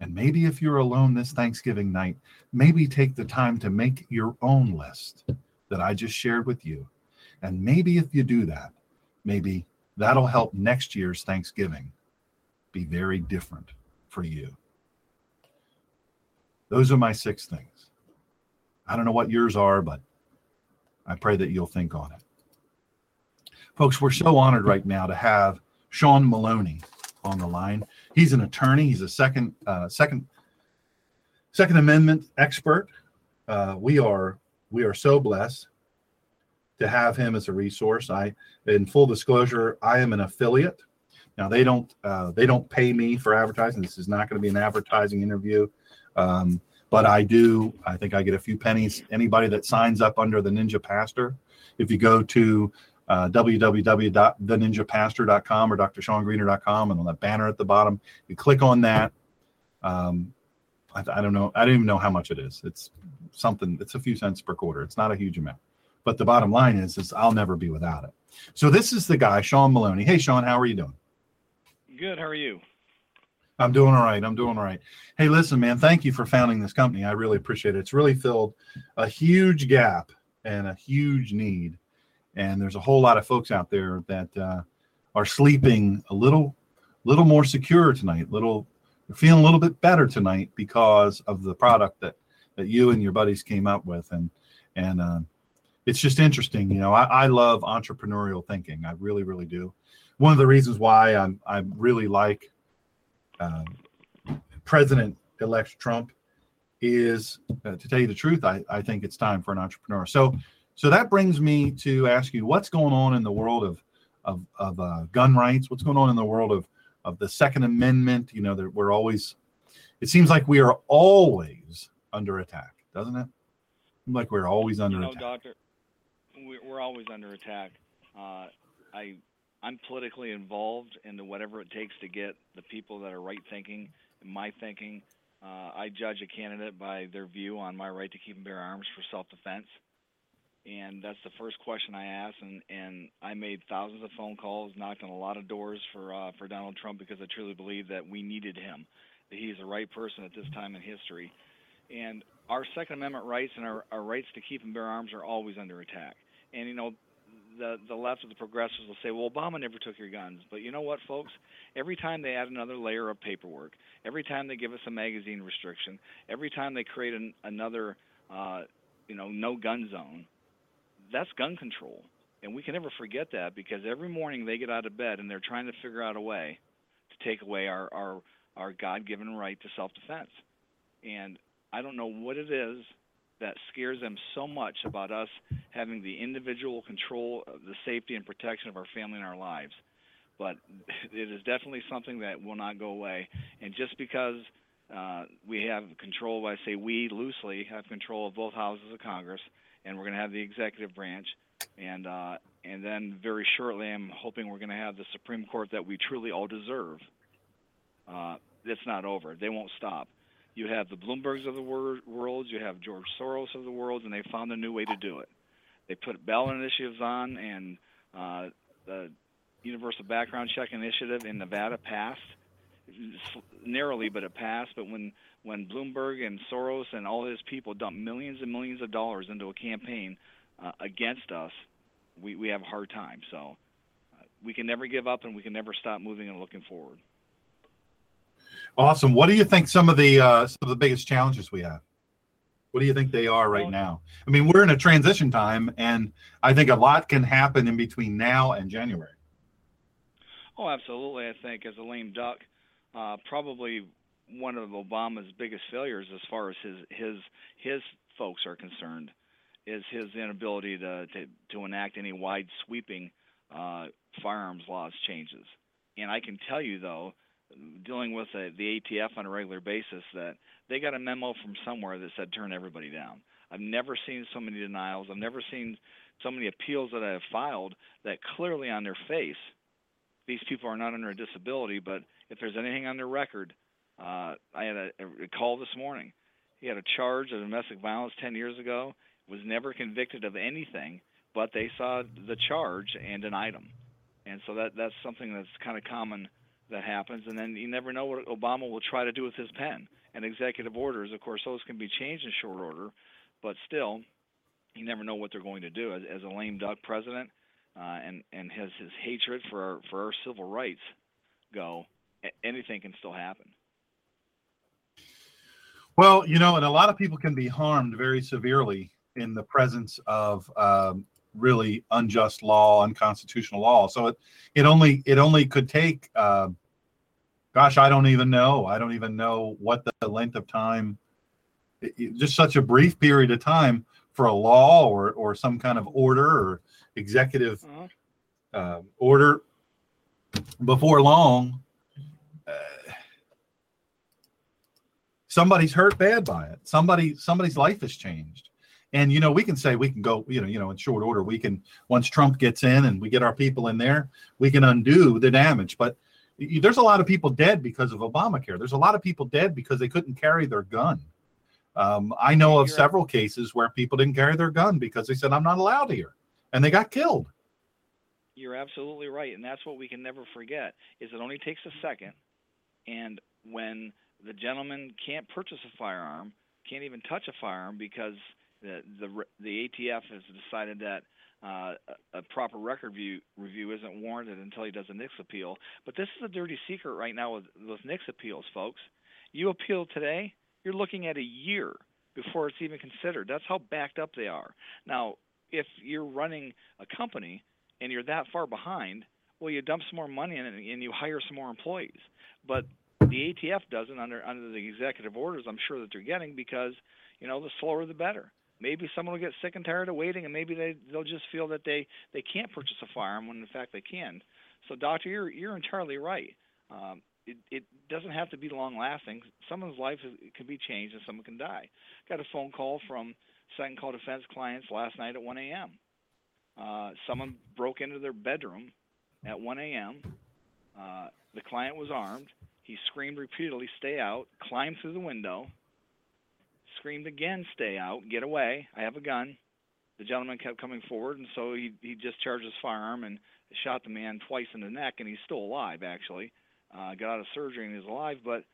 And maybe if you're alone this Thanksgiving night, maybe take the time to make your own list that I just shared with you. And maybe if you do that, maybe that'll help next year's Thanksgiving be very different for you. Those are my six things. I don't know what yours are, but I pray that you'll think on it. Folks, we're so honored right now to have Sean Maloney on the line. He's an attorney. He's a second uh, second Second Amendment expert. Uh, we are we are so blessed to have him as a resource. I, in full disclosure, I am an affiliate. Now they don't uh, they don't pay me for advertising. This is not going to be an advertising interview. Um, but I do. I think I get a few pennies. Anybody that signs up under the Ninja Pastor, if you go to uh, www.theninjapastor.com or drshawngreener.com, and on that banner at the bottom, you click on that. Um, I, I don't know. I don't even know how much it is. It's something. It's a few cents per quarter. It's not a huge amount. But the bottom line is, is I'll never be without it. So this is the guy, Sean Maloney. Hey, Sean, how are you doing? Good. How are you? I'm doing all right. I'm doing all right. Hey, listen, man, thank you for founding this company. I really appreciate it. It's really filled a huge gap and a huge need. And there's a whole lot of folks out there that uh, are sleeping a little, little more secure tonight. Little, they're feeling a little bit better tonight because of the product that that you and your buddies came up with. And and uh, it's just interesting. You know, I, I love entrepreneurial thinking. I really, really do. One of the reasons why I'm I really like um, President elect Trump is, uh, to tell you the truth, I, I think it's time for an entrepreneur. So, so that brings me to ask you, what's going on in the world of of, of uh, gun rights? What's going on in the world of of the Second Amendment? You know, that we're always. It seems like we are always under attack, doesn't it? Like we're always under you know, attack. Doctor, we're always under attack. Uh, I I'm politically involved into whatever it takes to get the people that are right thinking, my thinking. Uh, I judge a candidate by their view on my right to keep and bear arms for self-defense, and that's the first question I ask. And, and I made thousands of phone calls, knocked on a lot of doors for uh, for Donald Trump because I truly believe that we needed him, that he's the right person at this time in history. And our Second Amendment rights and our, our rights to keep and bear arms are always under attack. And you know, the the left of the progressives will say, "Well, Obama never took your guns." But you know what, folks? Every time they add another layer of paperwork, every time they give us a magazine restriction, every time they create an, another, uh, you know, no gun zone, that's gun control, and we can never forget that because every morning they get out of bed and they're trying to figure out a way to take away our our our God-given right to self-defense. And I don't know what it is that scares them so much about us having the individual control of the safety and protection of our family and our lives. But (laughs) it is definitely something that will not go away. And just because uh, we have control, I say we loosely have control of both houses of Congress, and we're going to have the executive branch, and uh, and then very shortly, I'm hoping we're going to have the Supreme Court that we truly all deserve. Uh, it's not over. They won't stop. You have the Bloombergs of the wor- world, you have George Soros of the world, and they found a new way to do it. They put ballot initiatives on, and uh, the Universal Background Check Initiative in Nevada passed narrowly, but it passed. But when when Bloomberg and Soros and all his people dump millions and millions of dollars into a campaign uh, against us, we we have a hard time. So uh, we can never give up, and we can never stop moving and looking forward. Awesome. What do you think some of the uh, some of the biggest challenges we have? What do you think they are right now? I mean, we're in a transition time, and I think a lot can happen in between now and January. Oh, absolutely. I think as a lame duck, uh, probably one of Obama's biggest failures as far as his his his folks are concerned is his inability to to, to enact any wide sweeping uh, firearms laws changes. And I can tell you though, dealing with a, the ATF on a regular basis, that they got a memo from somewhere that said turn everybody down. I've never seen so many denials. I've never seen so many appeals that I have filed that clearly on their face, these people are not under a disability. But if there's anything on their record, uh, I had a, a call this morning. He had a charge of domestic violence 10 years ago, was never convicted of anything, but they saw the charge and denied him. And so that that's something that's kind of common that happens. And then you never know what Obama will try to do with his pen. And executive orders, of course, those can be changed in short order, but still, you never know what they're going to do. As, as a lame duck president, uh, and and has his hatred for our, for our civil rights go, anything can still happen. Well, you know, and a lot of people can be harmed very severely in the presence of um, really unjust law, unconstitutional law. So it it only it only could take. Uh, gosh, I don't even know. I don't even know what the length of time. It, it, just such a brief period of time for a law or or some kind of order or executive uh-huh. uh, order before long. Uh, somebody's hurt bad by it. Somebody somebody's life has changed. And you know, we can say we can go, you know, you know, in short order, we can once Trump gets in and we get our people in there, we can undo the damage. But there's a lot of people dead because of Obamacare. There's a lot of people dead because they couldn't carry their gun. Um, I know of several cases where people didn't carry their gun because they said, I'm not allowed here. And they got killed. You're absolutely right. And that's what we can never forget is it only takes a second. And when the gentleman can't purchase a firearm, can't even touch a firearm because the the, the ATF has decided that uh, a, proper record view, review isn't warranted until he does a NICS appeal. But this is a dirty secret right now with, with NICS appeals, folks. You appeal today, you're looking at a year before it's even considered. That's how backed up they are. Now, if you're running a company and you're that far behind, well, you dump some more money in and you hire some more employees. But the ATF doesn't under under the executive orders. I'm sure that they're getting because you know the slower the better. Maybe someone will get sick and tired of waiting, and maybe they they'll just feel that they they can't purchase a firearm when in fact they can. So, doctor, you're you're entirely right. Um, it, it doesn't have to be long lasting. Someone's life is, can be changed and someone can die. Got a phone call from Second Call Defense clients last night at 1 a.m. Uh, someone broke into their bedroom at 1 a.m. Uh, the client was armed. He screamed repeatedly, "Stay out!" Climbed through the window. Screamed again, "Stay out! Get away! I have a gun." The gentleman kept coming forward, and so he he discharged his firearm and shot the man twice in the neck, and he's still alive actually uh, got out of surgery and is alive, but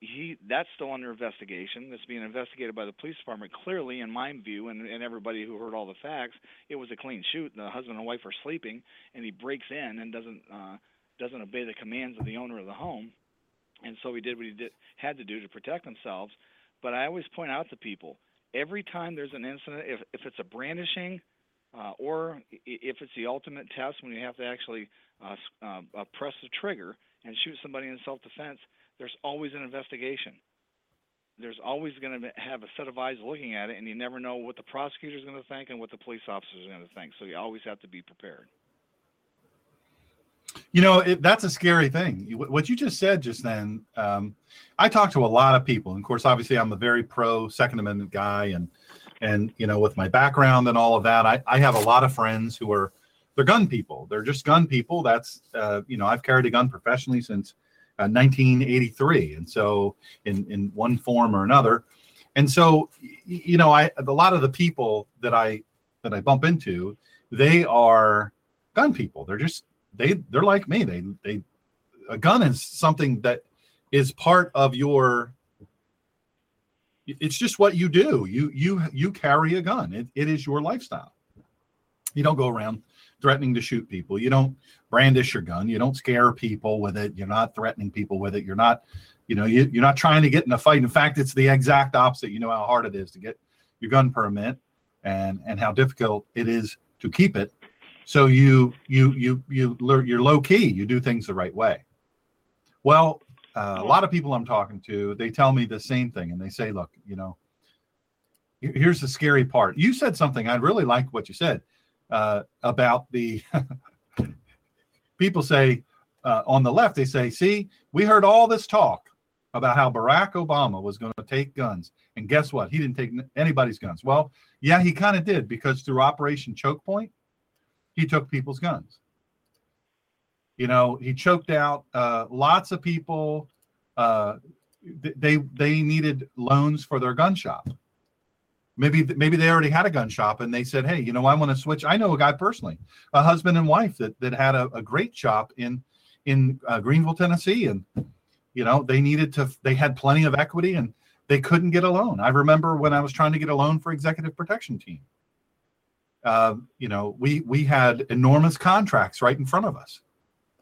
he that's still under investigation. That's being investigated by the police department. Clearly, in my view, and, and everybody who heard all the facts, it was a clean shoot. The husband and wife are sleeping, and he breaks in and doesn't uh, doesn't obey the commands of the owner of the home, and so he did what he did had to do to protect themselves. But I always point out to people every time there's an incident, if if it's a brandishing, uh, or if it's the ultimate test when you have to actually uh, uh, uh press the trigger and shoot somebody in self-defense, there's always an investigation. There's always going to have a set of eyes looking at it, and you never know what the prosecutor is going to think and what the police officer is going to think. So you always have to be prepared. You know, it, that's a scary thing. What you just said just then, um, I talk to a lot of people. And of course, obviously, I'm a very pro Second Amendment guy. And, and you know, with my background and all of that, I, I have a lot of friends who are they're gun people. They're just gun people. That's uh, you know I've carried a gun professionally since uh, 1983, and so in in one form or another. And so you know I a lot of the people that I that I bump into, they are gun people. They're just they they're like me. They they a gun is something that is part of your it's just what you do you you you carry a gun it, it is your lifestyle you don't go around threatening to shoot people. You don't brandish your gun. You don't scare people with it. You're not threatening people with it. You're not, you know, you, you're not trying to get in a fight. In fact, it's the exact opposite. You know how hard it is to get your gun permit and and how difficult it is to keep it. So you you you you learn you're low key. You do things the right way. Well, uh, a lot of people I'm talking to, they tell me the same thing, and they say, "Look, you know, here's the scary part. You said something I really like what you said uh, about the (laughs) people say uh, on the left. They say, "See, we heard all this talk about how Barack Obama was going to take guns, and guess what? He didn't take anybody's guns." Well, yeah, he kind of did because through Operation Choke Point, he took people's guns. You know, he choked out uh, lots of people. Uh, they they needed loans for their gun shop maybe maybe they already had a gun shop and they said hey you know i want to switch i know a guy personally a husband and wife that, that had a, a great shop in in uh, greeneville tennessee and you know they needed to they had plenty of equity and they couldn't get a loan i remember when i was trying to get a loan for executive protection team uh, you know we we had enormous contracts right in front of us.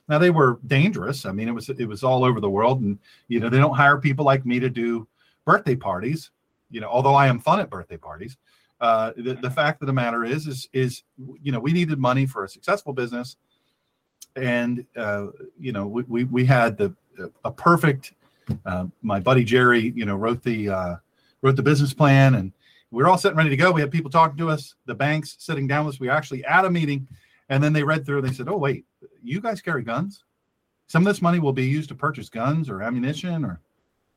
Now they were dangerous. I mean it was it was all over the world and you know they don't hire people like me to do birthday parties you know, although I am fun at birthday parties, uh, the, the fact of the matter is, is, is, you know, we needed money for a successful business. And, uh, you know, we, we, we had the, a perfect, uh, my buddy Jerry, you know, wrote the, uh, wrote the business plan and we were all sitting ready to go. We had people talking to us, the banks sitting down with us. We were actually at a meeting and then they read through, they said, Oh, wait, you guys carry guns? Some of this money will be used to purchase guns or ammunition or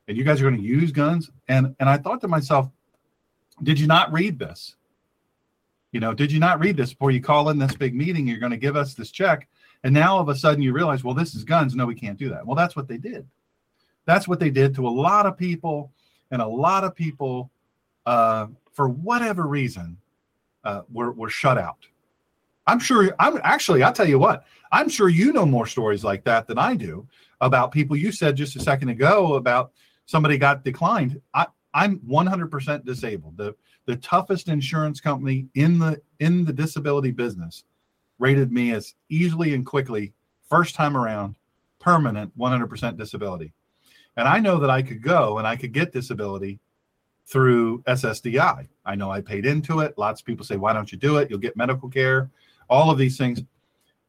and you guys are going to use guns? And and i thought to myself did you not read this? You know did you not read this before you call in this big meeting? You're going to give us this check. And now all of a sudden you realize well this is guns. No we can't do that. Well that's what they did. That's what they did to a lot of people and a lot of people uh, for whatever reason uh, were, were shut out i'm sure i'm actually i'll tell you what i'm sure you know more stories like that than i do about people you said just a second ago about somebody got declined. I, I'm 100% disabled. The the toughest insurance company in the in the disability business rated me as easily and quickly first time around permanent 100% disability. And I know that I could go and I could get disability through SSDI. I know I paid into it. Lots of people say, why don't you do it? You'll get medical care, all of these things.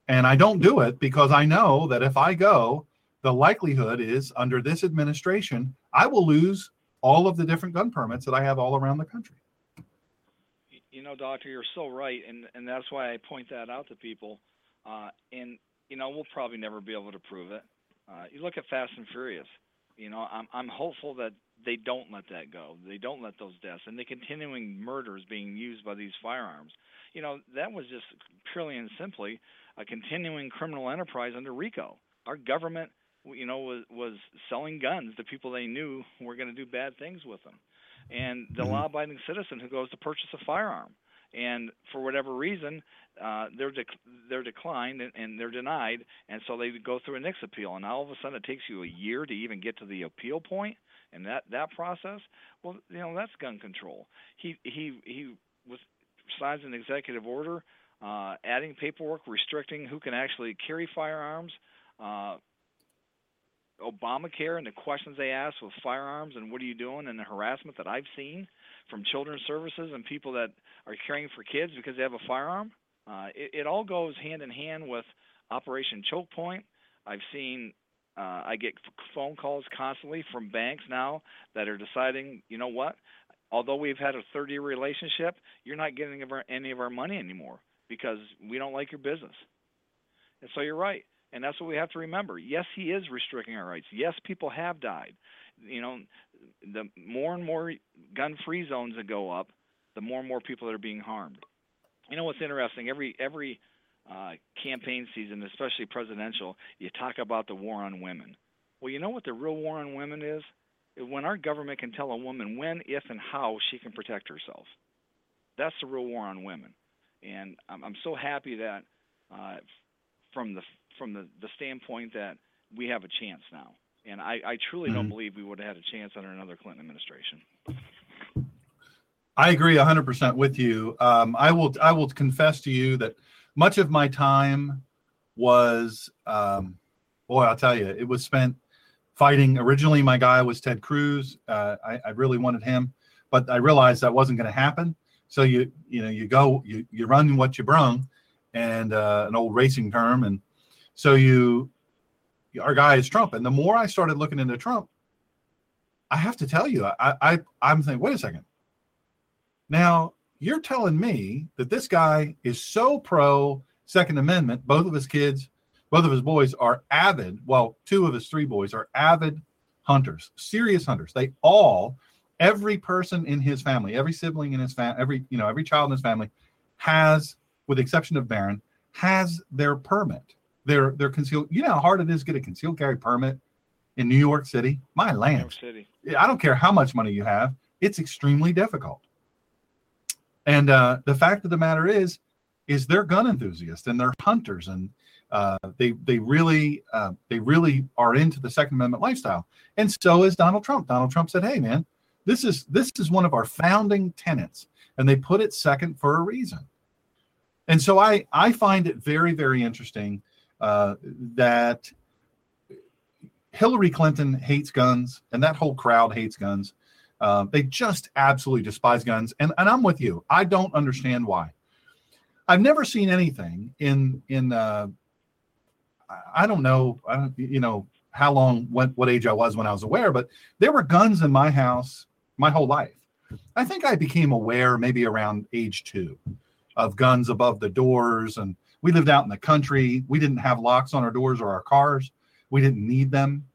And I don't do it because I know that if I go, the likelihood is under this administration, I will lose all of the different gun permits that I have all around the country. You know, doctor, you're so right, and and that's why I point that out to people. Uh, and you know, we'll probably never be able to prove it. Uh, you look at Fast and Furious. You know, I'm I'm hopeful that they don't let that go. They don't let those deaths and the continuing murders being used by these firearms. You know, that was just purely and simply a continuing criminal enterprise under RICO. Our government you know, was was selling guns to people they knew were going to do bad things with them, and the mm-hmm. law-abiding citizen who goes to purchase a firearm, and for whatever reason, uh, they're dec- they're declined and, and they're denied, and so they go through a NICS appeal, and all of a sudden it takes you a year to even get to the appeal point, and that that process, well, you know, that's gun control. He he he was signs an executive order. Uh, adding paperwork restricting who can actually carry firearms, uh, Obamacare and the questions they ask with firearms and what are you doing and the harassment that I've seen from children's services and people that are caring for kids because they have a firearm, uh, it, it all goes hand in hand with Operation Choke Point. I've seen, uh, I get phone calls constantly from banks now that are deciding, you know what, although we've had a 30 year relationship, you're not getting any of our money anymore because we don't like your business. And so you're right. And that's what we have to remember. Yes, he is restricting our rights. Yes, people have died. You know, the more and more gun-free zones that go up, the more and more people that are being harmed. You know what's interesting? Every every uh, campaign season, especially presidential, you talk about the war on women. Well, you know what the real war on women is? When our government can tell a woman when, if, and how she can protect herself. That's the real war on women. And I'm, I'm so happy that uh, from the from the, the standpoint that we have a chance now. And I, I truly mm-hmm. don't believe we would have had a chance under another Clinton administration. I agree 100% with you. Um, I will I will confess to you that much of my time was, um, boy, I'll tell you, it was spent fighting. Originally, my guy was Ted Cruz. Uh, I, I, really wanted him, but I realized that wasn't going to happen. So you you know you go you you run what you brung, and uh, an old racing term, and so you, our guy is Trump, and the more I started looking into Trump, I have to tell you, I, I I'm thinking, wait a second, Now, you're telling me that this guy is so pro Second Amendment. Both of his kids, both of his boys are avid, well, two of his three boys are avid hunters, serious hunters. They all, every person in his family, every sibling in his family, every, you know, every child in his family has, with the exception of Barron, has their permit. Their their concealed. You know how hard it is to get a concealed carry permit in New York City? My New land. York City. I don't care how much money you have, it's extremely difficult. And uh, the fact of the matter is, is they're gun enthusiasts and they're hunters, and uh, they they really uh, they really are into the Second Amendment lifestyle. And so is Donald Trump. Donald Trump said, "Hey, man, this is this is one of our founding tenets, and they put it second for a reason." And so I I find it very very interesting uh, that Hillary Clinton hates guns, and that whole crowd hates guns. Uh, they just absolutely despise guns, and and I'm with you. I don't understand why. I've never seen anything in in uh, I- don't know I don't you know how long what what age I was when I was aware, but there were guns in my house my whole life. I think I became aware maybe around age two of guns above the doors, and we lived out in the country. We didn't have locks on our doors or our cars. We didn't need them.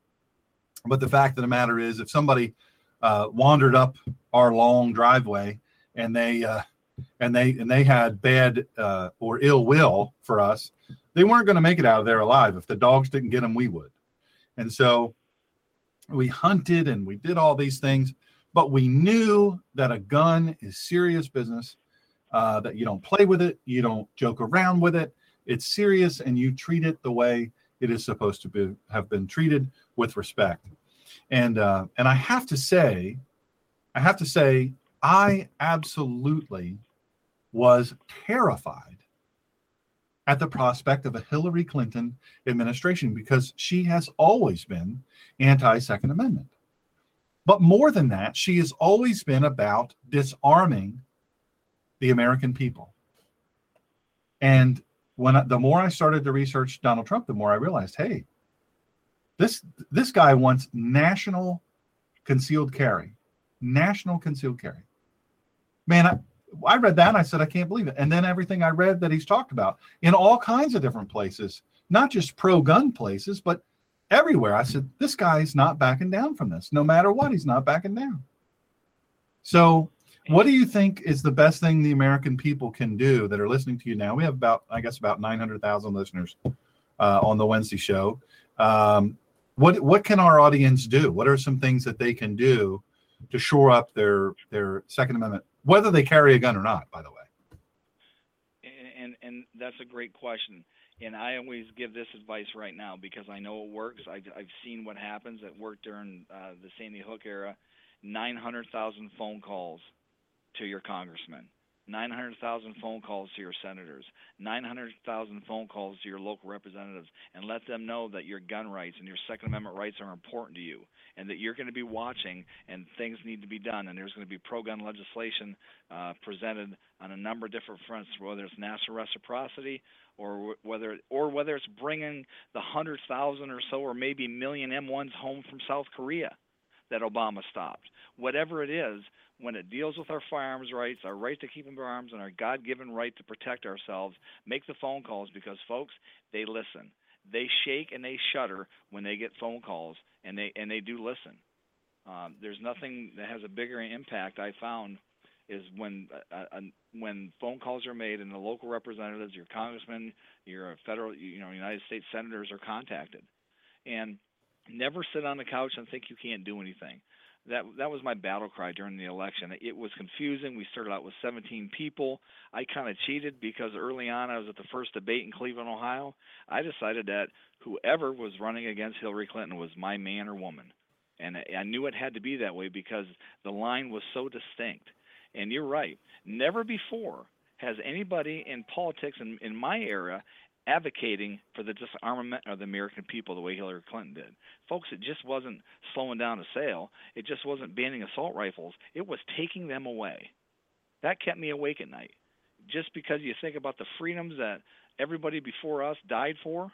But the fact of the matter is, if somebody uh, wandered up our long driveway and they uh, and they and they had bad uh, or ill will for us, they weren't going to make it out of there alive. If the dogs didn't get them, we would. And so we hunted and we did all these things, but we knew that a gun is serious business. Uh, that you don't play with it, you don't joke around with it. It's serious, and you treat it the way it is supposed to be have been treated with respect. And uh, and I have to say, I have to say, I absolutely was terrified at the prospect of a Hillary Clinton administration because she has always been anti Second Amendment. But more than that, she has always been about disarming the American people. And when I, the more I started to research Donald Trump, the more I realized, hey, this this guy wants national concealed carry, national concealed carry. Man, I, I read that and I said, I can't believe it. And then everything I read that he's talked about in all kinds of different places, not just pro gun places, but everywhere. I said, this guy's not backing down from this. No matter what, he's not backing down. So, what do you think is the best thing the American people can do that are listening to you now? We have about, I guess, about 900,000 listeners uh, on the Wednesday show. Um, what what can our audience do? What are some things that they can do to shore up their their Second Amendment, whether they carry a gun or not? By the way. And, and that's a great question. And I always give this advice right now because I know it works. I've, I've seen what happens. It worked during uh, the Sandy Hook era. 900,000 phone calls to your congressman, 900,000 phone calls to your senators, 900,000 phone calls to your local representatives, and let them know that your gun rights and your Second Amendment rights are important to you, and that you're going to be watching, and things need to be done, and there's going to be pro-gun legislation uh, presented on a number of different fronts, whether it's national reciprocity or wh- whether or whether it's bringing the hundred thousand or so, or maybe million M1s home from South Korea that Obama stopped. Whatever it is, when it deals with our firearms rights, our right to keep and bear arms, and our God-given right to protect ourselves, make the phone calls because folks, they listen. They shake and they shudder when they get phone calls, and they and they do listen. Um, there's nothing that has a bigger impact I found is when uh, uh, when phone calls are made and the local representatives, your congressmen, your federal, you know, United States senators are contacted, and never sit on the couch and think you can't do anything. That that was my battle cry during the election. It was confusing. We started out with 17 people. I kind of cheated because early on I was at the first debate in Cleveland, Ohio. I decided that whoever was running against Hillary Clinton was my man or woman, and I knew it had to be that way because the line was so distinct. And you're right. Never before has anybody in politics in, in my era advocating for the disarmament of the American people the way Hillary Clinton did. Folks, it just wasn't slowing down a sale. It just wasn't banning assault rifles. It was taking them away. That kept me awake at night. Just because you think about the freedoms that everybody before us died for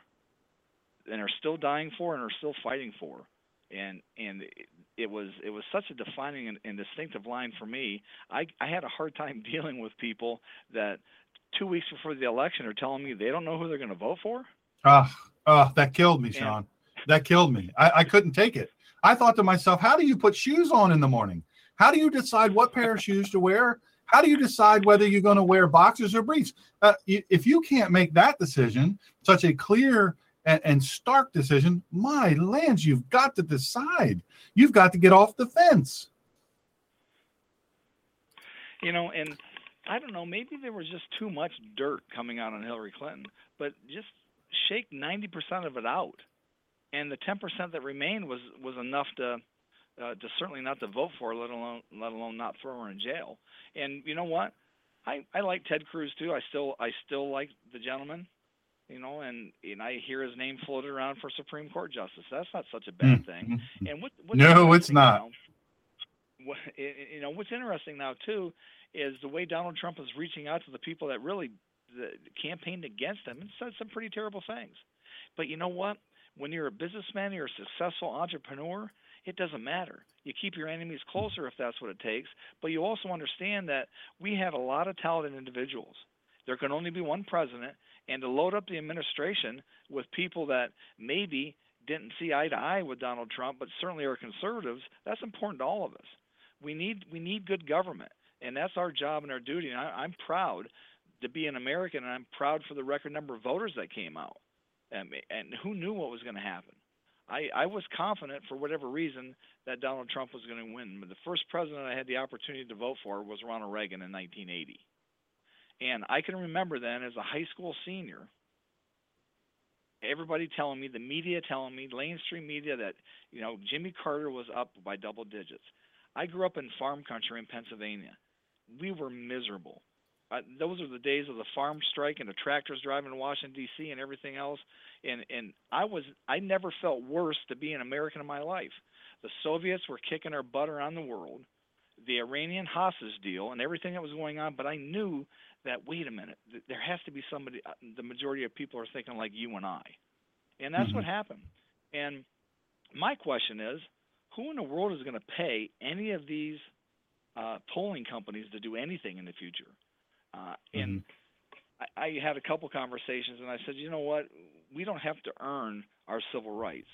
and are still dying for and are still fighting for. and and it, was it was such a defining and, and distinctive line for me. I I had a hard time (laughs) dealing with people that two weeks before the election are telling me they don't know who they're going to vote for. Ah, oh, that killed me, Sean. that killed me. I, I couldn't take it. I thought to myself, how do you put shoes on in the morning? How do you decide what pair of shoes to wear? How do you decide whether you're going to wear boxers or briefs? Uh, if you can't make that decision, such a clear and, and stark decision, my lands, you've got to decide. You've got to get off the fence. You know, and I don't know, maybe there was just too much dirt coming out on Hillary Clinton, but just shake 90% of it out. And the 10% that remained was was enough to uh, to certainly not to vote for, let alone let alone not throw her in jail. And you know what? I I like Ted Cruz too. I still I still like the gentleman you know, and and I hear his name floated around for Supreme Court justice. That's not such a bad mm-hmm. thing. And what, what's no, it's not. Now, what, you know, what's interesting now too is the way Donald Trump is reaching out to the people that really uh, campaigned against him and said some pretty terrible things. But you know what? When you're a businessman, you're a successful entrepreneur. It doesn't matter. You keep your enemies closer if that's what it takes. But you also understand that we have a lot of talented individuals. There can only be one president, and to load up the administration with people that maybe didn't see eye to eye with Donald Trump, but certainly are conservatives, that's important to all of us. We need we need good government, and that's our job and our duty. And I, am proud to be an American, and I'm proud for the record number of voters that came out. And, and who knew what was going to happen? I, I was confident, for whatever reason, that Donald Trump was going to win. But the first president I had the opportunity to vote for was Ronald Reagan in 1980. And I can remember then as a high school senior, everybody telling me, the media telling me, mainstream media that, you know, Jimmy Carter was up by double digits. I grew up in farm country in Pennsylvania. We were miserable. Uh, those are the days of the farm strike and the tractors driving to Washington D.C. and everything else. And and I was I never felt worse to be an American in my life. The Soviets were kicking our butt around the world, the Iranian hostage deal, and everything that was going on. But I knew that wait a minute, there has to be somebody. Uh, the majority of people are thinking like you and I, and that's mm-hmm. what happened. And my question is, who in the world is going to pay any of these uh, polling companies to do anything in the future? Uh, and mm-hmm. I, I had a couple conversations, and I said, you know what, we don't have to earn our civil rights.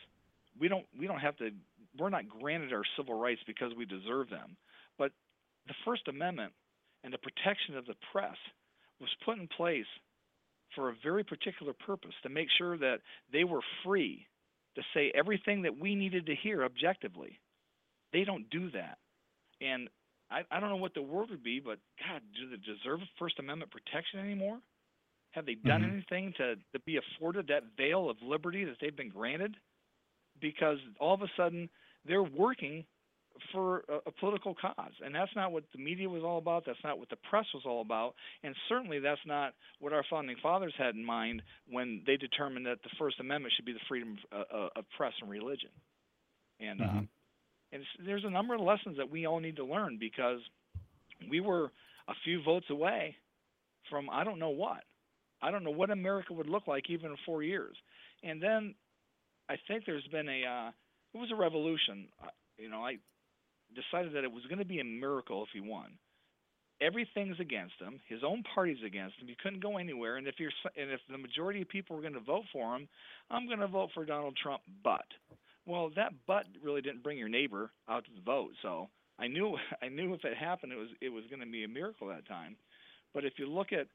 We don't. We don't have to. We're not granted our civil rights because we deserve them. But the First Amendment and the protection of the press was put in place for a very particular purpose to make sure that they were free to say everything that we needed to hear objectively. They don't do that. And I, I don't know what the word would be, but God, do they deserve First Amendment protection anymore? Have they done mm-hmm. anything to, to be afforded that veil of liberty that they've been granted? Because all of a sudden they're working for a, a, political cause. And that's not what the media was all about. That's not what the press was all about. And certainly that's not what our founding fathers had in mind when they determined that the First Amendment should be the freedom of, uh, of press and religion. And, uh, mm-hmm. uh, and there's a number of lessons that we all need to learn because we were a few votes away from I don't know what. I don't know what America would look like even in four years. And then I think there's been a uh, it was a revolution. You know, I decided that it was going to be a miracle if he won. Everything's against him. His own party's against him. He couldn't go anywhere. And if you're and if the majority of people were going to vote for him, I'm going to vote for Donald Trump. But well, that but really didn't bring your neighbor out to the vote. So I knew (laughs) I knew if it happened, it was it was going to be a miracle that time. But if you look at,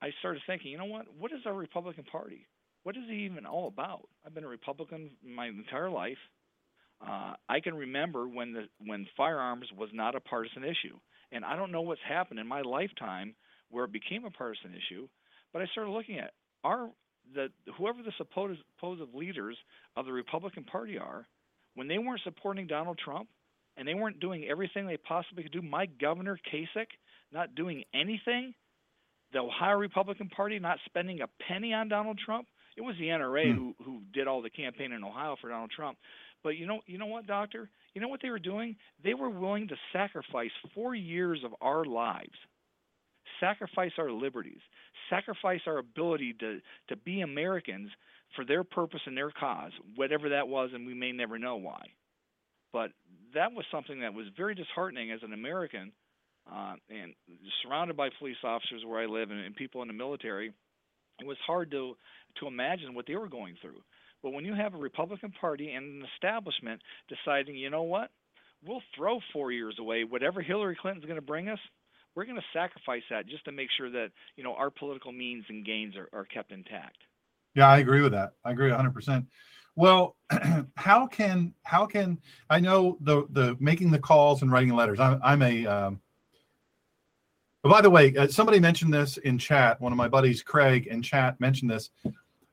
I started thinking, you know what? What is our Republican Party? What is he even all about? I've been a Republican my entire life. Uh, I can remember when the when firearms was not a partisan issue, and I don't know what's happened in my lifetime where it became a partisan issue. But I started looking at our the whoever the supposed supposed leaders of the Republican Party are, when they weren't supporting Donald Trump and they weren't doing everything they possibly could do. My governor Kasich not doing anything. The Ohio Republican Party not spending a penny on Donald Trump. It was the NRA hmm. who who did all the campaign in Ohio for Donald Trump. But you know, you know what, doctor? You know what they were doing? They were willing to sacrifice four years of our lives, sacrifice our liberties, sacrifice our ability to to be Americans for their purpose and their cause, whatever that was, and we may never know why. But that was something that was very disheartening as an American, uh, and surrounded by police officers where I live and, and people in the military. It was hard to to imagine what they were going through. But when you have a Republican Party and an establishment deciding, you know what, we'll throw four years away, whatever Hillary Clinton's going to bring us, we're going to sacrifice that just to make sure that you know our political means and gains are, are kept intact. Yeah, I agree with that. I agree 100. percent Well, (clears throat) how can how can I know the the making the calls and writing letters? I'm I'm a. Um, by the way, uh, somebody mentioned this in chat. One of my buddies, Craig, in chat mentioned this,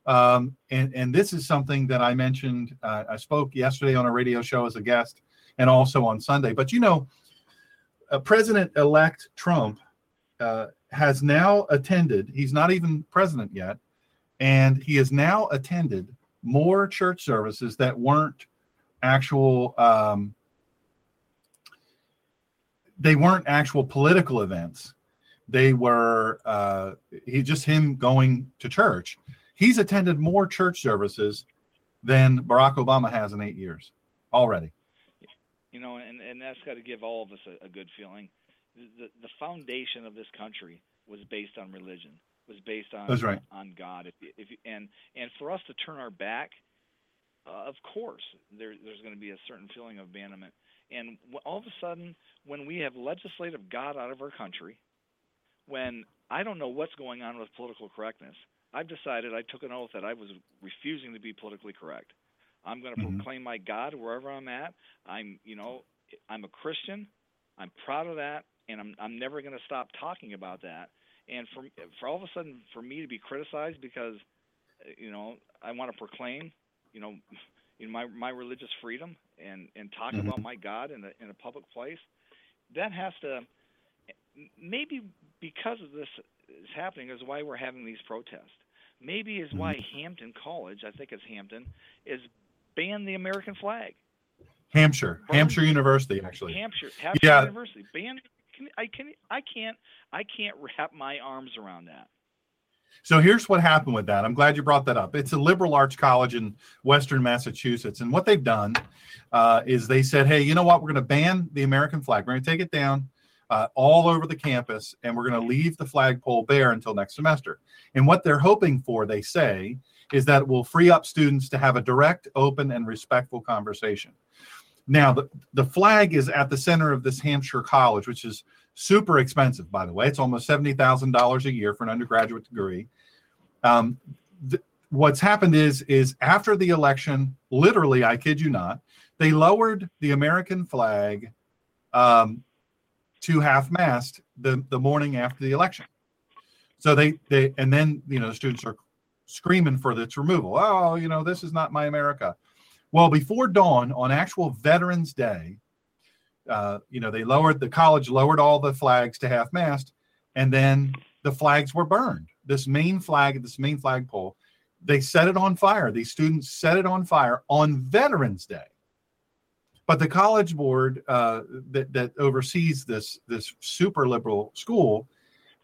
um, and and this is something that I mentioned. Uh, I spoke yesterday on a radio show as a guest, and also on Sunday. But you know, uh, President-elect Trump uh, has now attended. He's not even president yet, and he has now attended more church services that weren't actual. Um, they weren't actual political events. They were uh, he just him going to church. He's attended more church services than Barack Obama has in eight years already you know, and and that's got to give all of us a, a good feeling. The the foundation of this country was based on religion, was based on that's right. on God. If if and and for us to turn our back, uh, of course, there there's going to be a certain feeling of abandonment. And all of a sudden, when we have legislative God out of our country, when I don't know what's going on with political correctness, I've decided I took an oath that I was refusing to be politically correct. I'm going to mm-hmm. proclaim my God wherever I'm at. I'm, you know, I'm a Christian. I'm proud of that, and I'm I'm never going to stop talking about that. And for for all of a sudden for me to be criticized because, you know, I want to proclaim, you know, in my my religious freedom and and talk mm-hmm. about my God in a in a public place, that has to maybe because of this is happening is why we're having these protests. Maybe is why mm-hmm. Hampton College, I think it's Hampton, is ban the American flag. Hampshire, Burn Hampshire University, actually. Hampshire, Hampshire yeah. University. Ban. Can, I can. I can't. I can't wrap my arms around that. So here's what happened with that. I'm glad you brought that up. It's a liberal arts college in Western Massachusetts, and what they've done uh, is they said, "Hey, you know what? We're going to ban the American flag. We're going to take it down uh, all over the campus, and we're going to leave the flagpole bare until next semester." And what they're hoping for, they say, is that it will free up students to have a direct, open, and respectful conversation. Now, the, the flag is at the center of this Hampshire college, which is super expensive, by the way. It's almost $70,000 a year for an undergraduate degree. Um, th- what's happened is, is after the election, literally, I kid you not, they lowered the American flag um, to half mast the, the morning after the election. So they, they, and then, you know, students are screaming for its removal. Oh, you know, this is not my America. Well, before dawn on actual Veterans Day, uh, you know, they lowered the college lowered all the flags to half mast, and then the flags were burned. This main flag, this main flagpole, they set it on fire. These students set it on fire on Veterans Day. But the college board uh, that, that oversees this this super liberal school,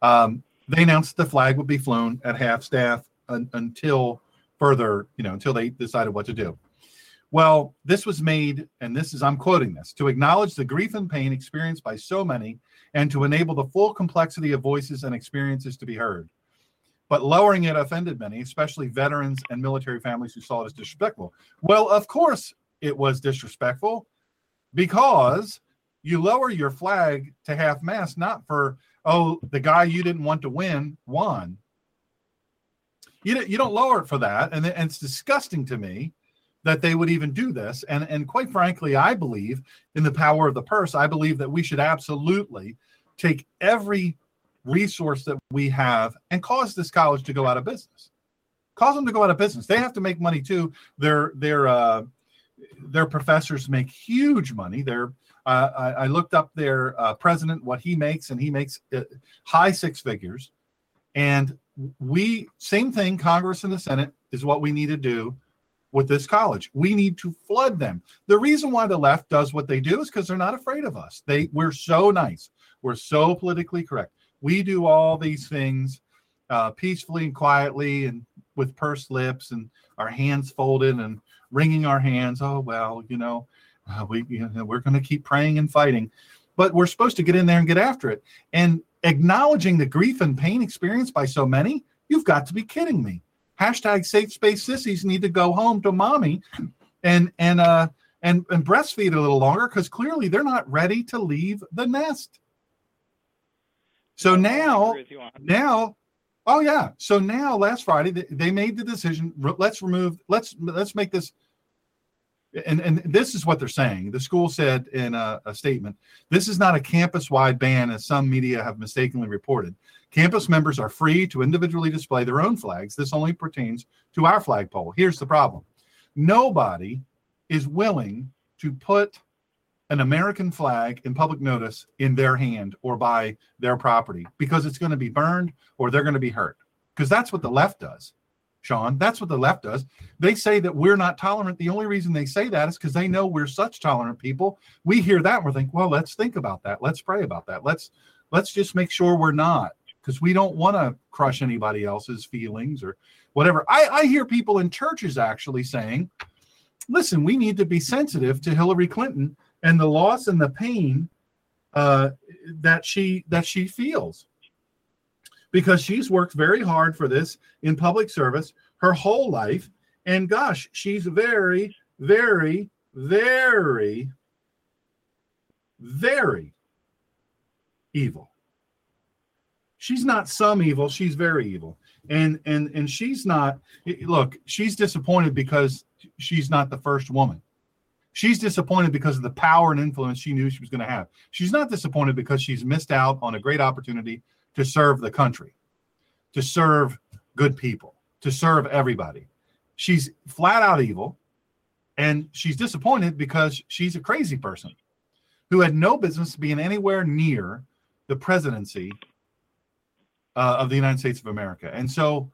um, they announced the flag would be flown at half staff un, until further, you know, until they decided what to do. Well, this was made, and this is, I'm quoting this, to acknowledge the grief and pain experienced by so many and to enable the full complexity of voices and experiences to be heard. But lowering it offended many, especially veterans and military families who saw it as disrespectful. Well, of course it was disrespectful because you lower your flag to half mast, not for, oh, the guy you didn't want to win won you don't, you don't lower it for that. And, and it's disgusting to me that they would even do this. And and quite frankly i believe in the power of the purse i believe that we should absolutely take every resource that we have and cause this college to go out of business. Cause them to go out of business. They have to make money too. Their their uh their professors make huge money. They're uh, I, I, looked up their uh, president what he makes and he makes uh, high six figures. And we same thing congress and the senate is what we need to do with this college. We need to flood them. The reason why the left does what they do is because they're not afraid of us. They we're so nice. We're so politically correct. We do all these things uh, peacefully and quietly and with pursed lips and our hands folded and wringing our hands. Oh well you know uh, we you know, we're going to keep praying and fighting, but we're supposed to get in there and get after it. And acknowledging the grief and pain experienced by so many, you've got to be kidding me. Hashtag safe space sissies need to go home to mommy and and uh and and breastfeed a little longer because clearly they're not ready to leave the nest. So now, now, oh yeah. So now, last Friday, they, they made the decision. Let's remove. Let's let's make this. And and this is what they're saying. The school said in a, a statement, "This is not a campus-wide ban, as some media have mistakenly reported. Campus members are free to individually display their own flags. This only pertains to our flagpole. Here's the problem: nobody is willing to put an American flag in public notice in their hand or by their property because it's going to be burned or they're going to be hurt. Because that's what the left does, Sean. That's what the left does. They say that we're not tolerant. The only reason they say that is because they know we're such tolerant people. We hear that and we think, well, let's think about that. Let's pray about that. Let's let's just make sure we're not because we don't want to crush anybody else's feelings or whatever. I, I hear people in churches actually saying, listen, we need to be sensitive to Hillary Clinton and the loss and the pain uh, that she that she feels because she's worked very hard for this in public service her whole life. And gosh she's very very very very evil. She's not some evil she's very evil. And and and she's not look she's disappointed because she's not the first woman. She's disappointed because of the power and influence she knew she was going to have. She's not disappointed because she's missed out on a great opportunity to serve the country, to serve good people, to serve everybody. She's flat out evil. And she's disappointed because she's a crazy person who had no business being anywhere near the presidency uh, of the United States of America. And so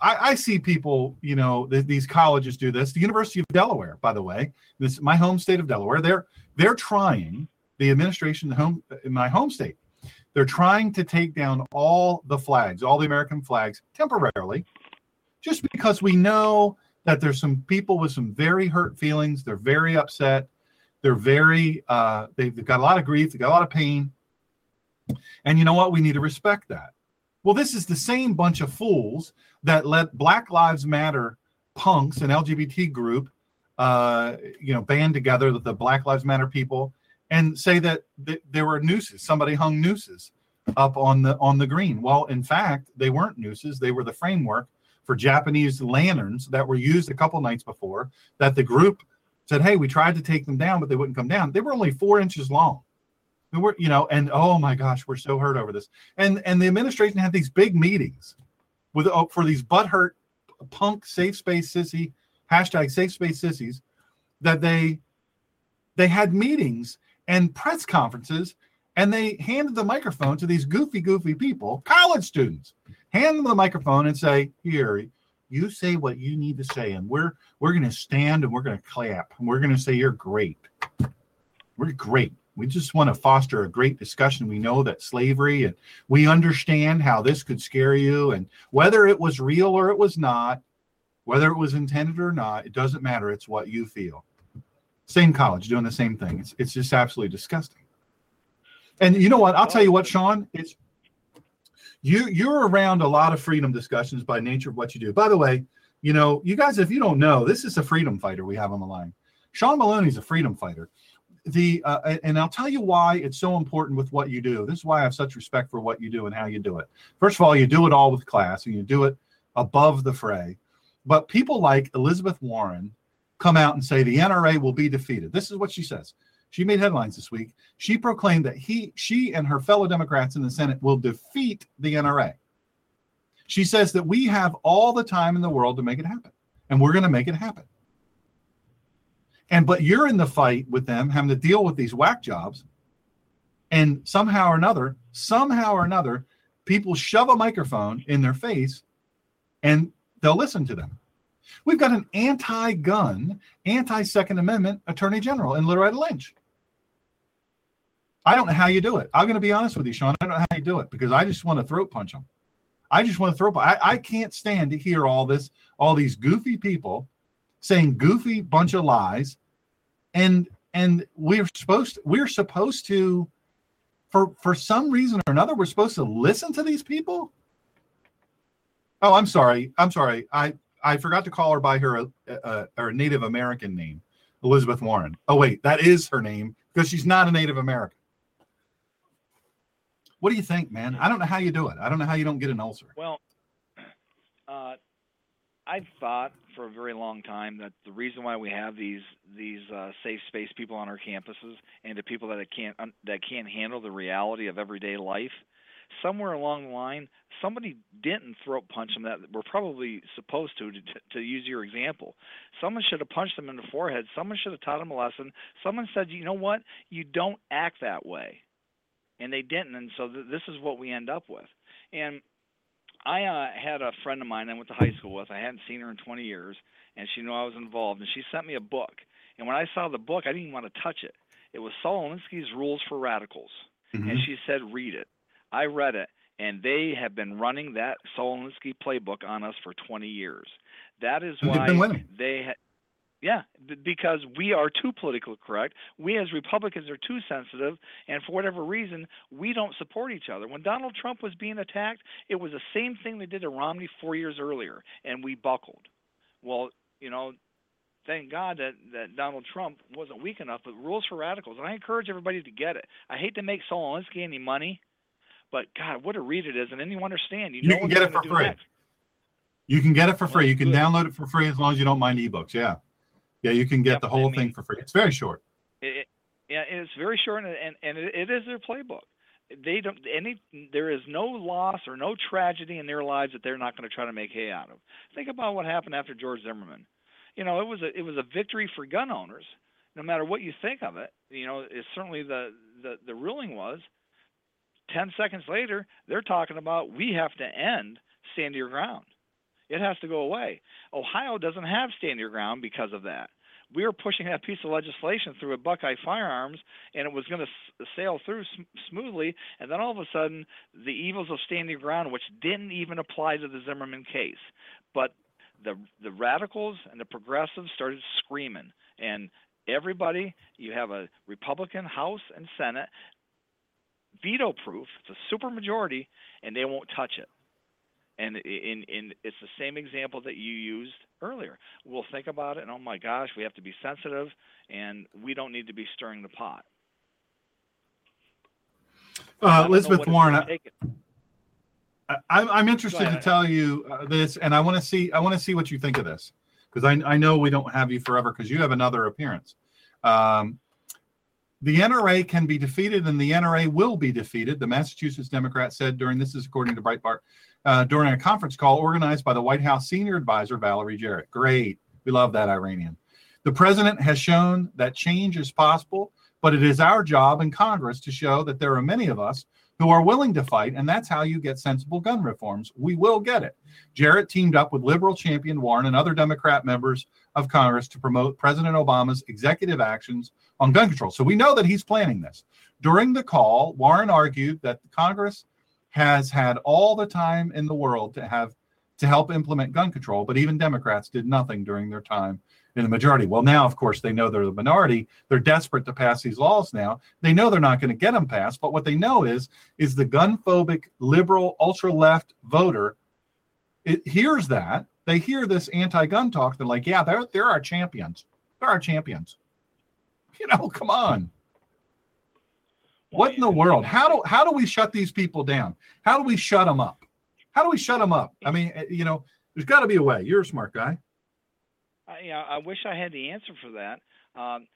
I, I see people, you know, th- these colleges do this. The University of Delaware, by the way, this my home state of Delaware. They're they're trying the administration home in my home state. They're trying to take down all the flags, all the American flags, temporarily, just because we know that there's some people with some very hurt feelings. They're very upset. They're very uh, they've got a lot of grief. they've got a lot of pain. And you know what? We need to respect that. Well, this is the same bunch of fools that let Black Lives Matter punks and LGBT group, uh, you know, band together the Black Lives Matter people and say that th- there were nooses. Somebody hung nooses up on the on the green. Well, in fact, they weren't nooses. They were the framework for Japanese lanterns that were used a couple nights before. That the group said, "Hey, we tried to take them down, but they wouldn't come down. They were only four inches long." we're you know and oh my gosh we're so hurt over this and and the administration had these big meetings with oh, for these butthurt punk safe space sissy hashtag safe space sissies that they they had meetings and press conferences and they handed the microphone to these goofy goofy people college students hand them the microphone and say here you say what you need to say and we're we're going to stand and we're going to clap and we're going to say you're great we're great we just want to foster a great discussion. We know that slavery and we understand how this could scare you and whether it was real or it was not, whether it was intended or not, it doesn't matter. It's what you feel. Same college doing the same thing. It's it's just absolutely disgusting. And you know what? I'll tell you what, Sean, it's you you're around a lot of freedom discussions by nature of what you do. By the way, you know, you guys, if you don't know, this is a freedom fighter we have on the line. Sean Maloney's a freedom fighter the uh, and I'll tell you why it's so important with what you do. This is why I have such respect for what you do and how you do it. First of all, you do it all with class and you do it above the fray. But people like Elizabeth Warren come out and say the NRA will be defeated. This is what she says. She made headlines this week. She proclaimed that he, she, and her fellow Democrats in the Senate will defeat the NRA. She says that we have all the time in the world to make it happen, and we're going to make it happen. And but you're in the fight with them, having to deal with these whack jobs. And somehow or another, somehow or another, people shove a microphone in their face and they'll listen to them. We've got an anti gun, anti Second Amendment attorney general in Loretta Lynch. I don't know how you do it. I'm going to be honest with you, Sean. I don't know how you do it because I just want to throat punch them. I just want to throw. I, I can't stand to hear all this, all these goofy people saying goofy bunch of lies and and we're supposed we're supposed to for for some reason or another we're supposed to listen to these people oh i'm sorry i'm sorry i i forgot to call her by her uh, her native american name elizabeth warren. Oh wait that is her name because she's not a native american. What do you think man? I don't know how you do it. I don't know how you don't get an ulcer. Well, uh, I've thought for a very long time that the reason why we have these these uh, safe space people on our campuses and the people that can't that can't handle the reality of everyday life, somewhere along the line, somebody didn't throat punch them that were probably supposed to, to. To use your example, someone should have punched them in the forehead. Someone should have taught them a lesson. Someone said, you know what, you don't act that way, and they didn't, and so th- this is what we end up with. And I uh, had a friend of mine I went to high school with. I hadn't seen her in 20 years, and she knew I was involved. And she sent me a book. And when I saw the book, I didn't even want to touch it. It was Saul Alinsky's Rules for Radicals, Mhm. and she said, "Read it." I read it, and they have been running that Saul Alinsky playbook on us for 20 years. That is why they. Ha- yeah, b- because we are too politically correct. We as Republicans are too sensitive, and for whatever reason, we don't support each other. When Donald Trump was being attacked, it was the same thing they did to Romney four years earlier, and we buckled. Well, you know, thank God that, that Donald Trump wasn't weak enough. But rules for radicals, and I encourage everybody to get it. I hate to make Saul Alinsky any money, but God, what a read it is, and then you understand. You, You know can get it for free. next. You can get it for Well, free. You can good. download it for free as long as you don't mind ebooks. Yeah. Yeah, you can get Yep, the I whole mean- thing for free. It's very short. It, it- yeah, it's very short, and and, and it, it is their playbook. They don't any. There is no loss or no tragedy in their lives that they're not going to try to make hay out of. Think about what happened after George Zimmerman. You know, it was a it was a victory for gun owners. No matter what you think of it, you know, it's certainly the the the ruling was. Ten seconds later, they're talking about we have to end stand your ground. It has to go away. Ohio doesn't have stand your ground because of that we were pushing that piece of legislation through at Buckeye Firearms, and it was going to sail through sm- smoothly. And then all of a sudden, the evils of standing your ground, which didn't even apply to the Zimmerman case, but the the radicals and the progressives started screaming, and everybody, you have a Republican House and Senate, veto proof. It's a supermajority, and they won't touch it. And in, in it's the same example that you used earlier. We'll think about it, and oh my gosh, we have to be sensitive, and we don't need to be stirring the pot. Uh, Elizabeth Warren, I, I'm, I'm interested to tell you uh, this, and I want to see I want to see what you think of this because I, I know we don't have you forever because you have another appearance. Um, the NRA can be defeated, and the NRA will be defeated. The Massachusetts Democrat said during this is according to Breitbart uh, during a conference call organized by the White House senior advisor Valerie Jarrett. Great, we love that Iranian. The president has shown that change is possible, but it is our job in Congress to show that there are many of us who are willing to fight, and that's how you get sensible gun reforms. We will get it. Jarrett teamed up with liberal champion Warren and other Democrat members of Congress to promote President Obama's executive actions on gun control. So we know that he's planning this. During the call, Warren argued that Congress has had all the time in the world to have to help implement gun control, but even Democrats did nothing during their time in the majority. Well, now, of course, they know they're the minority. They're desperate to pass these laws now. They know they're not going to get them passed, but what they know is is the gun phobic, liberal, ultra left voter it hears that. They hear this anti-gun talk. They're like, yeah, they're they're our champions. They're our champions. (laughs) You know, come on. What in the world? How do how do we shut these people down? How do we shut them up? How do we shut them up? I mean, eh, you know, there's got to be a way. You're a smart guy. I, you know, I wish I had the answer for that. Um,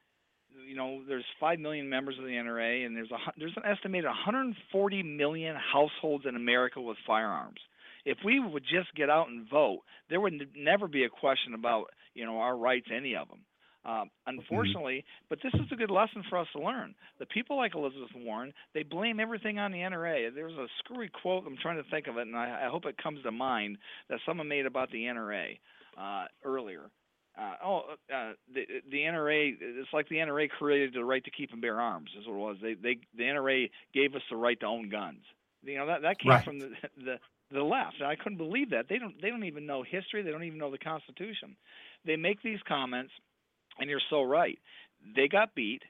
you know, there's five million members of the NRA, and there's a there's an estimated 140 million households in America with firearms. If we would just get out and vote, there would never be a question about you know our rights, any of them. Um, unfortunately, but this is a good lesson for us to learn. The people like Elizabeth Warren, they blame everything on the NRA. There's a screwy quote. I'm trying to think of it, and I, I hope it comes to mind that someone made about the NRA uh, earlier uh, oh, uh, the the NRA. It's like the NRA created the right to keep and bear arms. Is what it was. They they the NRA gave us the right to own guns. You know that that came Right. from the the the left. And I couldn't believe that. They don't they don't even know history. They don't even know the Constitution. They make these comments, and you're so right. they got beat.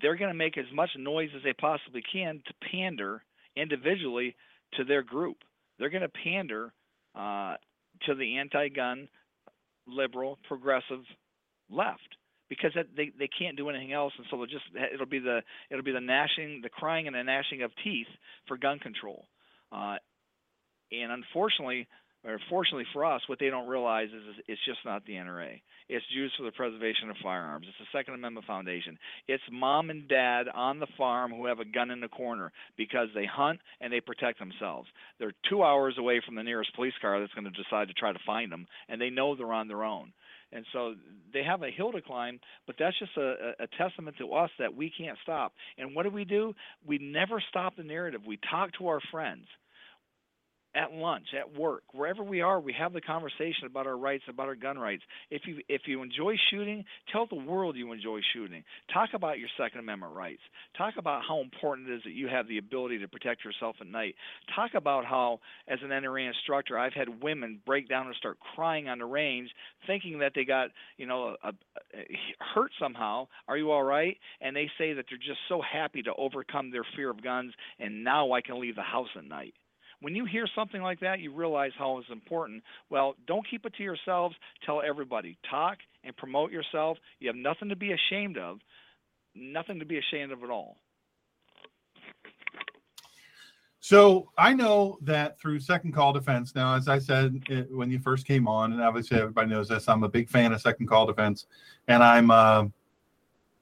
They're going to make as much noise as they possibly can to pander individually to their group. They're going to pander uh, to the anti-gun, liberal, progressive left because they they can't do anything else, and so they'll just it'll be the it'll be the gnashing, the crying and the gnashing of teeth for gun control. Uh, and unfortunately, or fortunately for us, what they don't realize is, is it's just not the NRA. It's Jews for the Preservation of Firearms. It's the Second Amendment Foundation. It's mom and dad on the farm who have a gun in the corner because they hunt and they protect themselves. They're two hours away from the nearest police car that's going to decide to try to find them, and they know they're on their own. And so they have a hill to climb, but that's just a, a, testament to us that we can't stop. And what do we do? We never stop the narrative. We talk to our friends at lunch, at work, wherever we are, we have the conversation about our rights, about our gun rights. If you if you enjoy shooting, tell the world you enjoy shooting. Talk about your Second Amendment rights. Talk about how important it is that you have the ability to protect yourself at night. Talk about how, as an NRA instructor, I've had women break down and start crying on the range, thinking that they got you know a, a, hurt somehow. Are you all right? And they say that they're just so happy to overcome their fear of guns, and now I can leave the house at night. When you hear something like that, you realize how it's important. Well, don't keep it to yourselves. Tell everybody. Talk and promote yourself. You have nothing to be ashamed of. Nothing to be ashamed of at all. So I know that through Second Call Defense. Now, as I said it, when you first came on, and obviously everybody knows this, I'm a big fan of Second Call Defense, and I'm uh,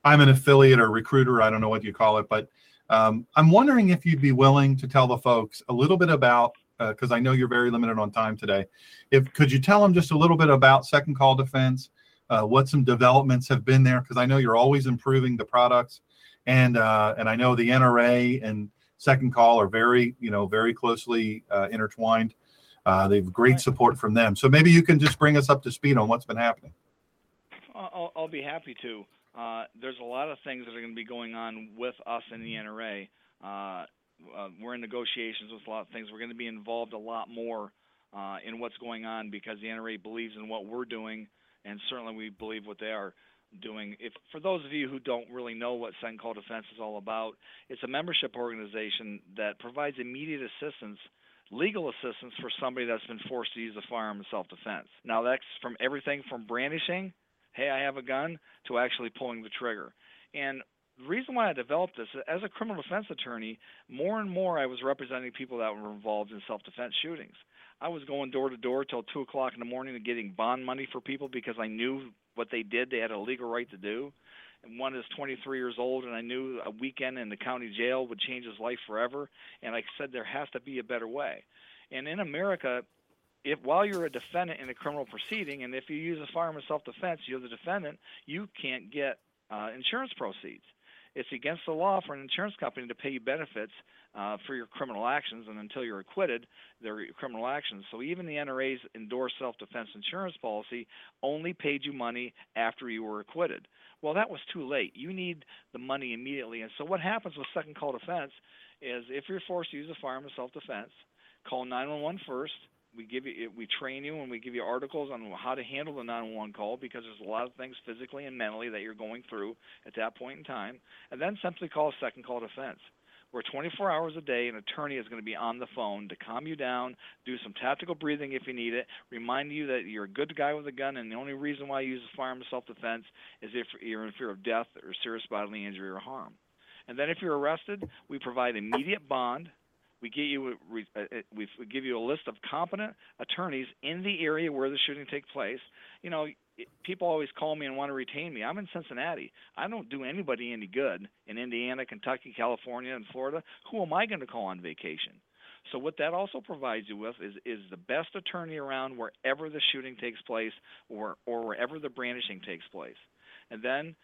I'm an affiliate or recruiter. I don't know what you call it, but um, I'm wondering if you'd be willing to tell the folks a little bit about, because uh, I know you're very limited on time today. If could you tell them just a little bit about Second Call Defense, uh, what some developments have been there? Because I know you're always improving the products, and uh, and I know the NRA and Second Call are very you know very closely uh, intertwined. Uh, they've great support from them. So maybe you can just bring us up to speed on what's been happening. I'll, I'll be happy to. Uh, there's a lot of things that are going to be going on with us in the NRA. Uh, uh, we're in negotiations with a lot of things. We're going to be involved a lot more uh, in what's going on because the NRA believes in what we're doing, and certainly we believe what they are doing. If for those of you who don't really know what Call Defense is all about, it's a membership organization that provides immediate assistance legal assistance for somebody that's been forced to use a firearm in self-defense. Now that's from everything from brandishing hey, I have a gun, to actually pulling the trigger. And the reason why I developed this, as a criminal defense attorney, more and more I was representing people that were involved in self defense shootings. I was going door to door till 2 o'clock in the morning and getting bond money for people because I knew what they did, they had a legal right to do. And one is 23 years old, and I knew a weekend in the county jail would change his life forever. And I said, there has to be a better way. And in America, if while you're a defendant in a criminal proceeding, and if you use a firearm in self-defense, you're the defendant, you can't get uh, insurance proceeds. It's against the law for an insurance company to pay you benefits uh, for your criminal actions, and until you're acquitted, they're criminal actions. So even the NRA's endorsed self-defense insurance policy only paid you money after you were acquitted. Well, that was too late. You need the money immediately. And so what happens with second call defense is if you're forced to use a firearm in self-defense, call 911 first we give you we train you and we give you articles on how to handle the 911 call because there's a lot of things physically and mentally that you're going through at that point in time. And then simply call second call defense where 24 hours a day an attorney is going to be on the phone to calm you down do some tactical breathing if you need it remind you that you're a good guy with a gun and the only reason why you use a firearm self-defense is if you're in fear of death or serious bodily injury or harm. And then if you're arrested we provide immediate bond we get you uh, uh, we give you a list of competent attorneys in the area where the shooting takes place. You know, people always call me and want to retain me. I'm in Cincinnati. I don't do anybody any good in Indiana, Kentucky, California, and Florida. Who am I going to call on vacation? So what that also provides you with is is the best attorney around wherever the shooting takes place or or wherever the brandishing takes place. And then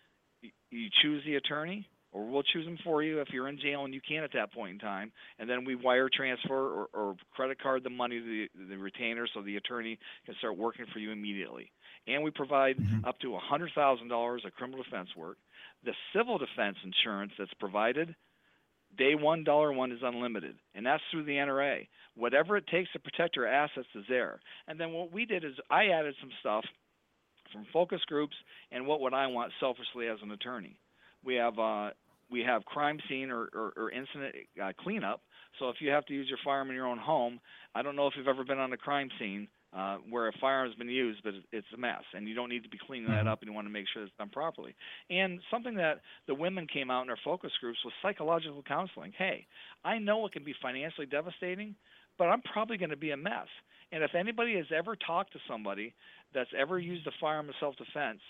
you choose the attorney, or we'll choose them for you if you're in jail and you can't at that point in time, and then we wire transfer or, or credit card the money to the, the retainer so the attorney can start working for you immediately. And we provide mm-hmm. up to $100,000 of criminal defense work. The civil defense insurance that's provided, day one, dollar one is unlimited, and that's through the NRA. Whatever it takes to protect your assets is there. And then what we did is I added some stuff from focus groups and what would I want selfishly as an attorney. We have uh, we have crime scene or, or, or incident uh, cleanup. So if you have to use your firearm in your own home, I don't know if you've ever been on a crime scene uh, where a firearm has been used, but it's a mess, and you don't need to be cleaning that up, and you want to make sure it's done properly. And something that the women came out in our focus groups was psychological counseling. Hey, I know it can be financially devastating, but I'm probably going to be a mess. And if anybody has ever talked to somebody that's ever used a firearm in self-defense,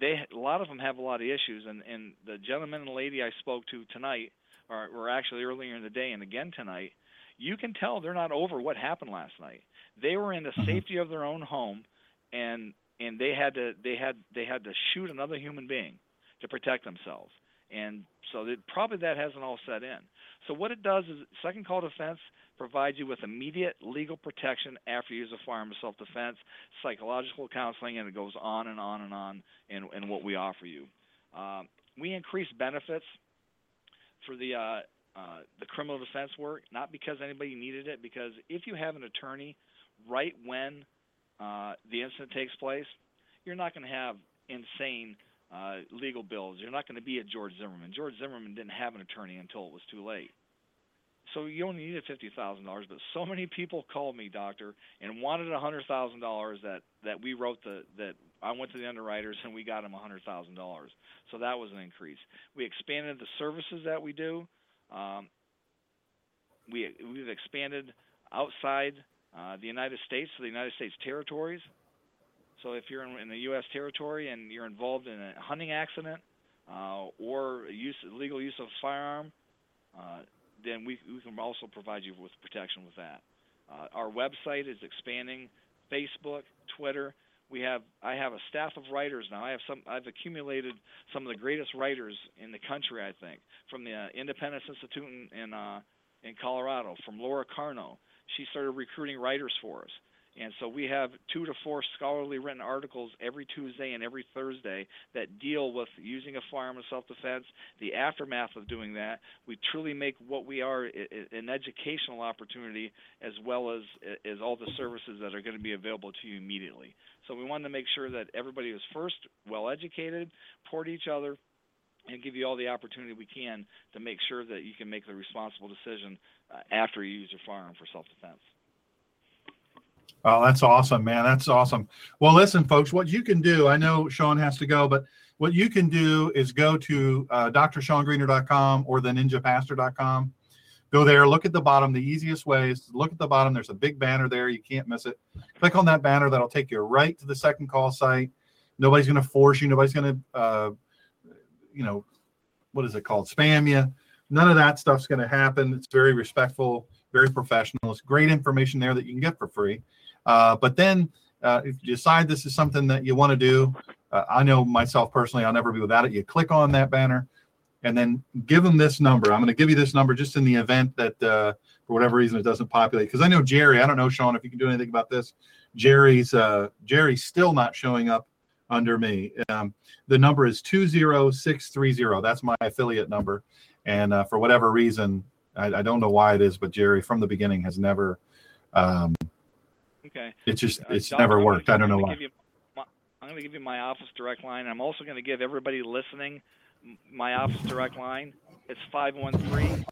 they a lot of them have a lot of issues. And and the gentleman and lady I spoke to tonight, or, or actually earlier in the day, and again tonight, you can tell they're not over what happened last night. They were in the mm-hmm. safety of their own home, and and they had to they had they had to shoot another human being to protect themselves. And so that probably that hasn't all set in. So what it does is second call defense provides you with immediate legal protection after you use a firearm of self-defense, psychological counseling, and it goes on and on and on in, in what we offer you. Uh, we increase benefits for the uh, uh, the criminal defense work, not because anybody needed it, because if you have an attorney right when uh, the incident takes place, you're not going to have insane uh, legal bills. You're not going to be a George Zimmerman. George Zimmerman didn't have an attorney until it was too late. So you only needed fifty thousand dollars, but so many people called me, doctor, and wanted a hundred thousand dollars that that we wrote the that I went to the underwriters and we got them a hundred thousand dollars. So that was an increase. We expanded the services that we do. Um, we we've expanded outside uh, the United States to the United States territories. So if you're in, in the U.S. territory and you're involved in a hunting accident uh, or use legal use of a firearm, uh, then we, we can also provide you with protection with that. Uh, our website is expanding. Facebook, Twitter. We have I have a staff of writers now. I have some I've accumulated some of the greatest writers in the country. I think from the uh, Independence Institute in in, uh, in Colorado, from Laura Carno. She started recruiting writers for us. And so we have two to four scholarly written articles every Tuesday and every Thursday that deal with using a firearm in self-defense, the aftermath of doing that. We truly make what we are an educational opportunity as well as as all the services that are going to be available to you immediately. So we wanted to make sure that everybody was first well educated, support each other, and give you all the opportunity we can to make sure that you can make the responsible decision uh, after you use your firearm for self-defense. Oh, that's awesome, man. That's awesome. Well, listen, folks, what you can do, I know Sean has to go, but what you can do is go to uh, drseangreener.com or the ninjapastor.com. Go there, look at the bottom. The easiest way is look at the bottom. There's a big banner there. You can't miss it. Click on that banner. That'll take you right to the second call site. Nobody's going to force you. Nobody's going to, uh, you know, what is it called? Spam you. None of that stuff's going to happen. It's very respectful, very professional. It's great information there that you can get for free. Uh, but then uh, if you decide this is something that you want to do, uh, I know myself personally, I'll never be without it. You click on that banner and then give them this number. I'm going to give you this number just in the event that uh, for whatever reason it doesn't populate. Because I know Jerry, I don't know, Sean, if you can do anything about this. Jerry's uh, Jerry's still not showing up under me. Um, the number is 20630. That's my affiliate number. And uh, for whatever reason, I, I, don't know why it is, but Jerry from the beginning has never um, Okay. It just uh, it's never worked. I don't know why. My, I'm going to give you my office direct line. I'm also going to give everybody listening my office direct line. It's 513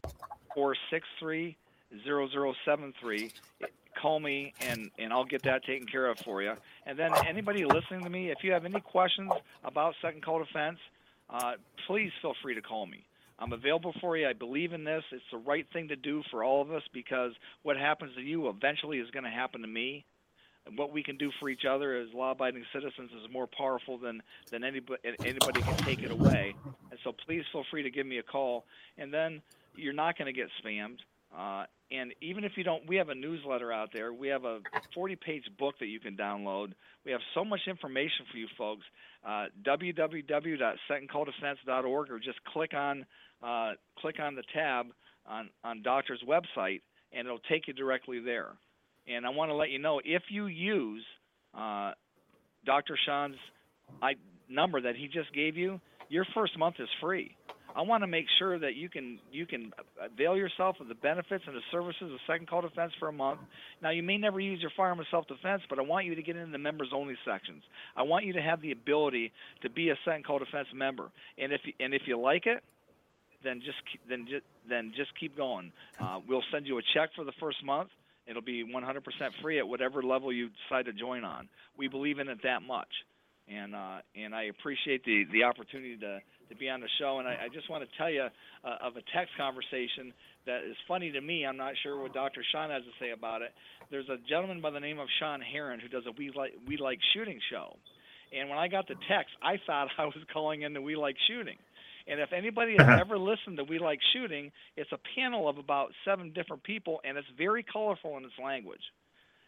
463 0073. Call me and, and I'll get that taken care of for you. And then anybody listening to me, if you have any questions about second call defense, uh, please feel free to call me. I'm available for you. I believe in this. It's the right thing to do for all of us because what happens to you eventually is going to happen to me. And what we can do for each other as law-abiding citizens is more powerful than than anybody anybody can take it away. And so please feel free to give me a call. And then you're not going to get spammed. Uh, and even if you don't, we have a newsletter out there. We have a 40-page book that you can download. We have so much information for you folks. Uh, or just click on uh, click on the tab on, on Doctor's website, and it'll take you directly there. And I want to let you know if you use uh, Dr. Sean's I, number that he just gave you, your first month is free. I want to make sure that you can you can avail yourself of the benefits and the services of Second Call Defense for a month. Now, you may never use your firearm in self-defense, but I want you to get into the members-only sections. I want you to have the ability to be a Second Call Defense member, and if you, and if you like it, then just then just then just keep going. Uh, we'll send you a check for the first month. It'll be 100% free at whatever level you decide to join on. We believe in it that much, and uh, and I appreciate the the opportunity to to be on the show. And I, I just want to tell you uh, of a text conversation that is funny to me. I'm not sure what Dr. Sean has to say about it. There's a gentleman by the name of Shawn Herrin who does a We Like We Like Shooting show, and when I got the text, I thought (laughs) I was calling in the We Like Shooting. And if anybody has ever listened to We Like Shooting, it's a panel of about seven different people, and it's very colorful in its language.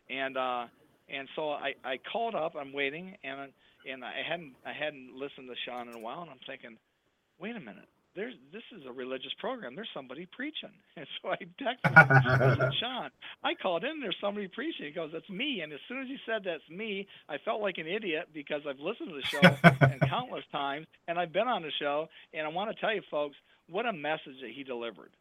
And uh, and so I, I called up. I'm waiting, and and I hadn't I hadn't listened to Sean in a while, and I'm thinking, wait a minute, there's this is a religious program. There's somebody preaching, (laughs) and so I texted him, (laughs) Sean. I called in. There's somebody preaching. He goes, "That's me." And as soon as he said that's me, I felt like an idiot because I've listened to the show (laughs) and countless times, and I've been on the show. And I want to tell you, folks, what a message that he delivered.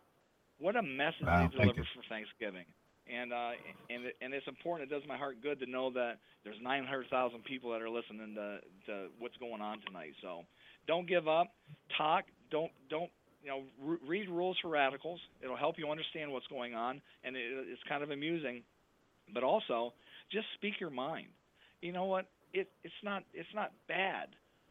What a message wow, he delivered for Thanksgiving. And uh, and and it's important. It does my heart good to know that there's 900,000 people that are listening to, to what's going on tonight. So don't give up. Talk. Don't don't you know re- read rules for radicals. It'll help you understand what's going on, and it, it's kind of amusing. But also, just speak your mind. You know what? It it's not it's not bad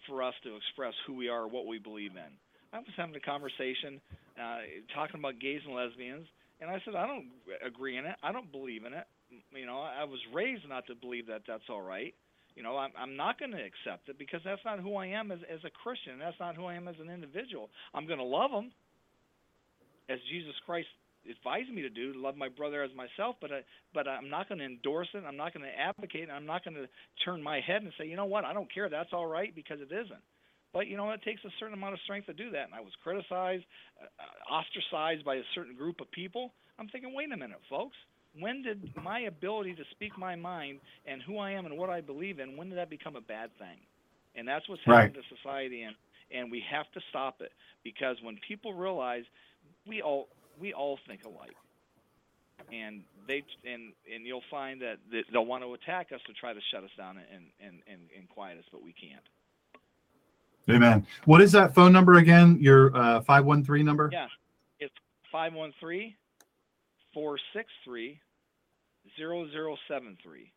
for us to express who we are, what we believe in. I was having a conversation uh, talking about gays and lesbians, and I said I don't agree in it. I don't believe in it. You know, I was raised not to believe that that's all right. You know, I'm, I'm not going to accept it because that's not who I am as, as a Christian. That's not who I am as an individual. I'm going to love them as Jesus Christ advised me to do, love my brother as myself. But I, but I'm not going to endorse it. I'm not going to advocate. I'm not going to turn my head and say, you know what, I don't care. That's all right because it isn't. But you know, it takes a certain amount of strength to do that. And I was criticized, uh, ostracized by a certain group of people. I'm thinking, wait a minute, folks when did my ability to speak my mind and who I am and what I believe in, when did that become a bad thing? And that's what's happening right. to society, and and we have to stop it because when people realize we all we all think alike, and they and and you'll find that they'll want to attack us to try to shut us down and and and, and quiet us, but we can't. Amen. What is that phone number again? Your uh, 513 number? Yeah. It's 513 463 0073.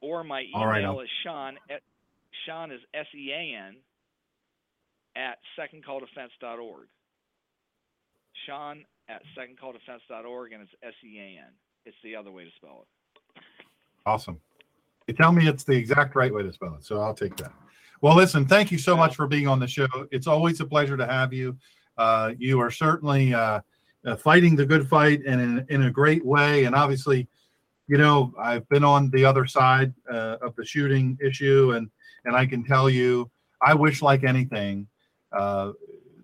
Or my email right, is Sean at Sean is S E A N at secondcalldefense.org. Sean at secondcalldefense.org and it's S E A N. It's the other way to spell it. Awesome. You tell me it's the exact right way to spell it, so I'll take that. Well, listen, thank you so much for being on the show. It's always a pleasure to have you. Uh, you are certainly uh, uh, fighting the good fight and in, in a great way. And obviously, you know, I've been on the other side uh, of the shooting issue, and and I can tell you, I wish like anything uh,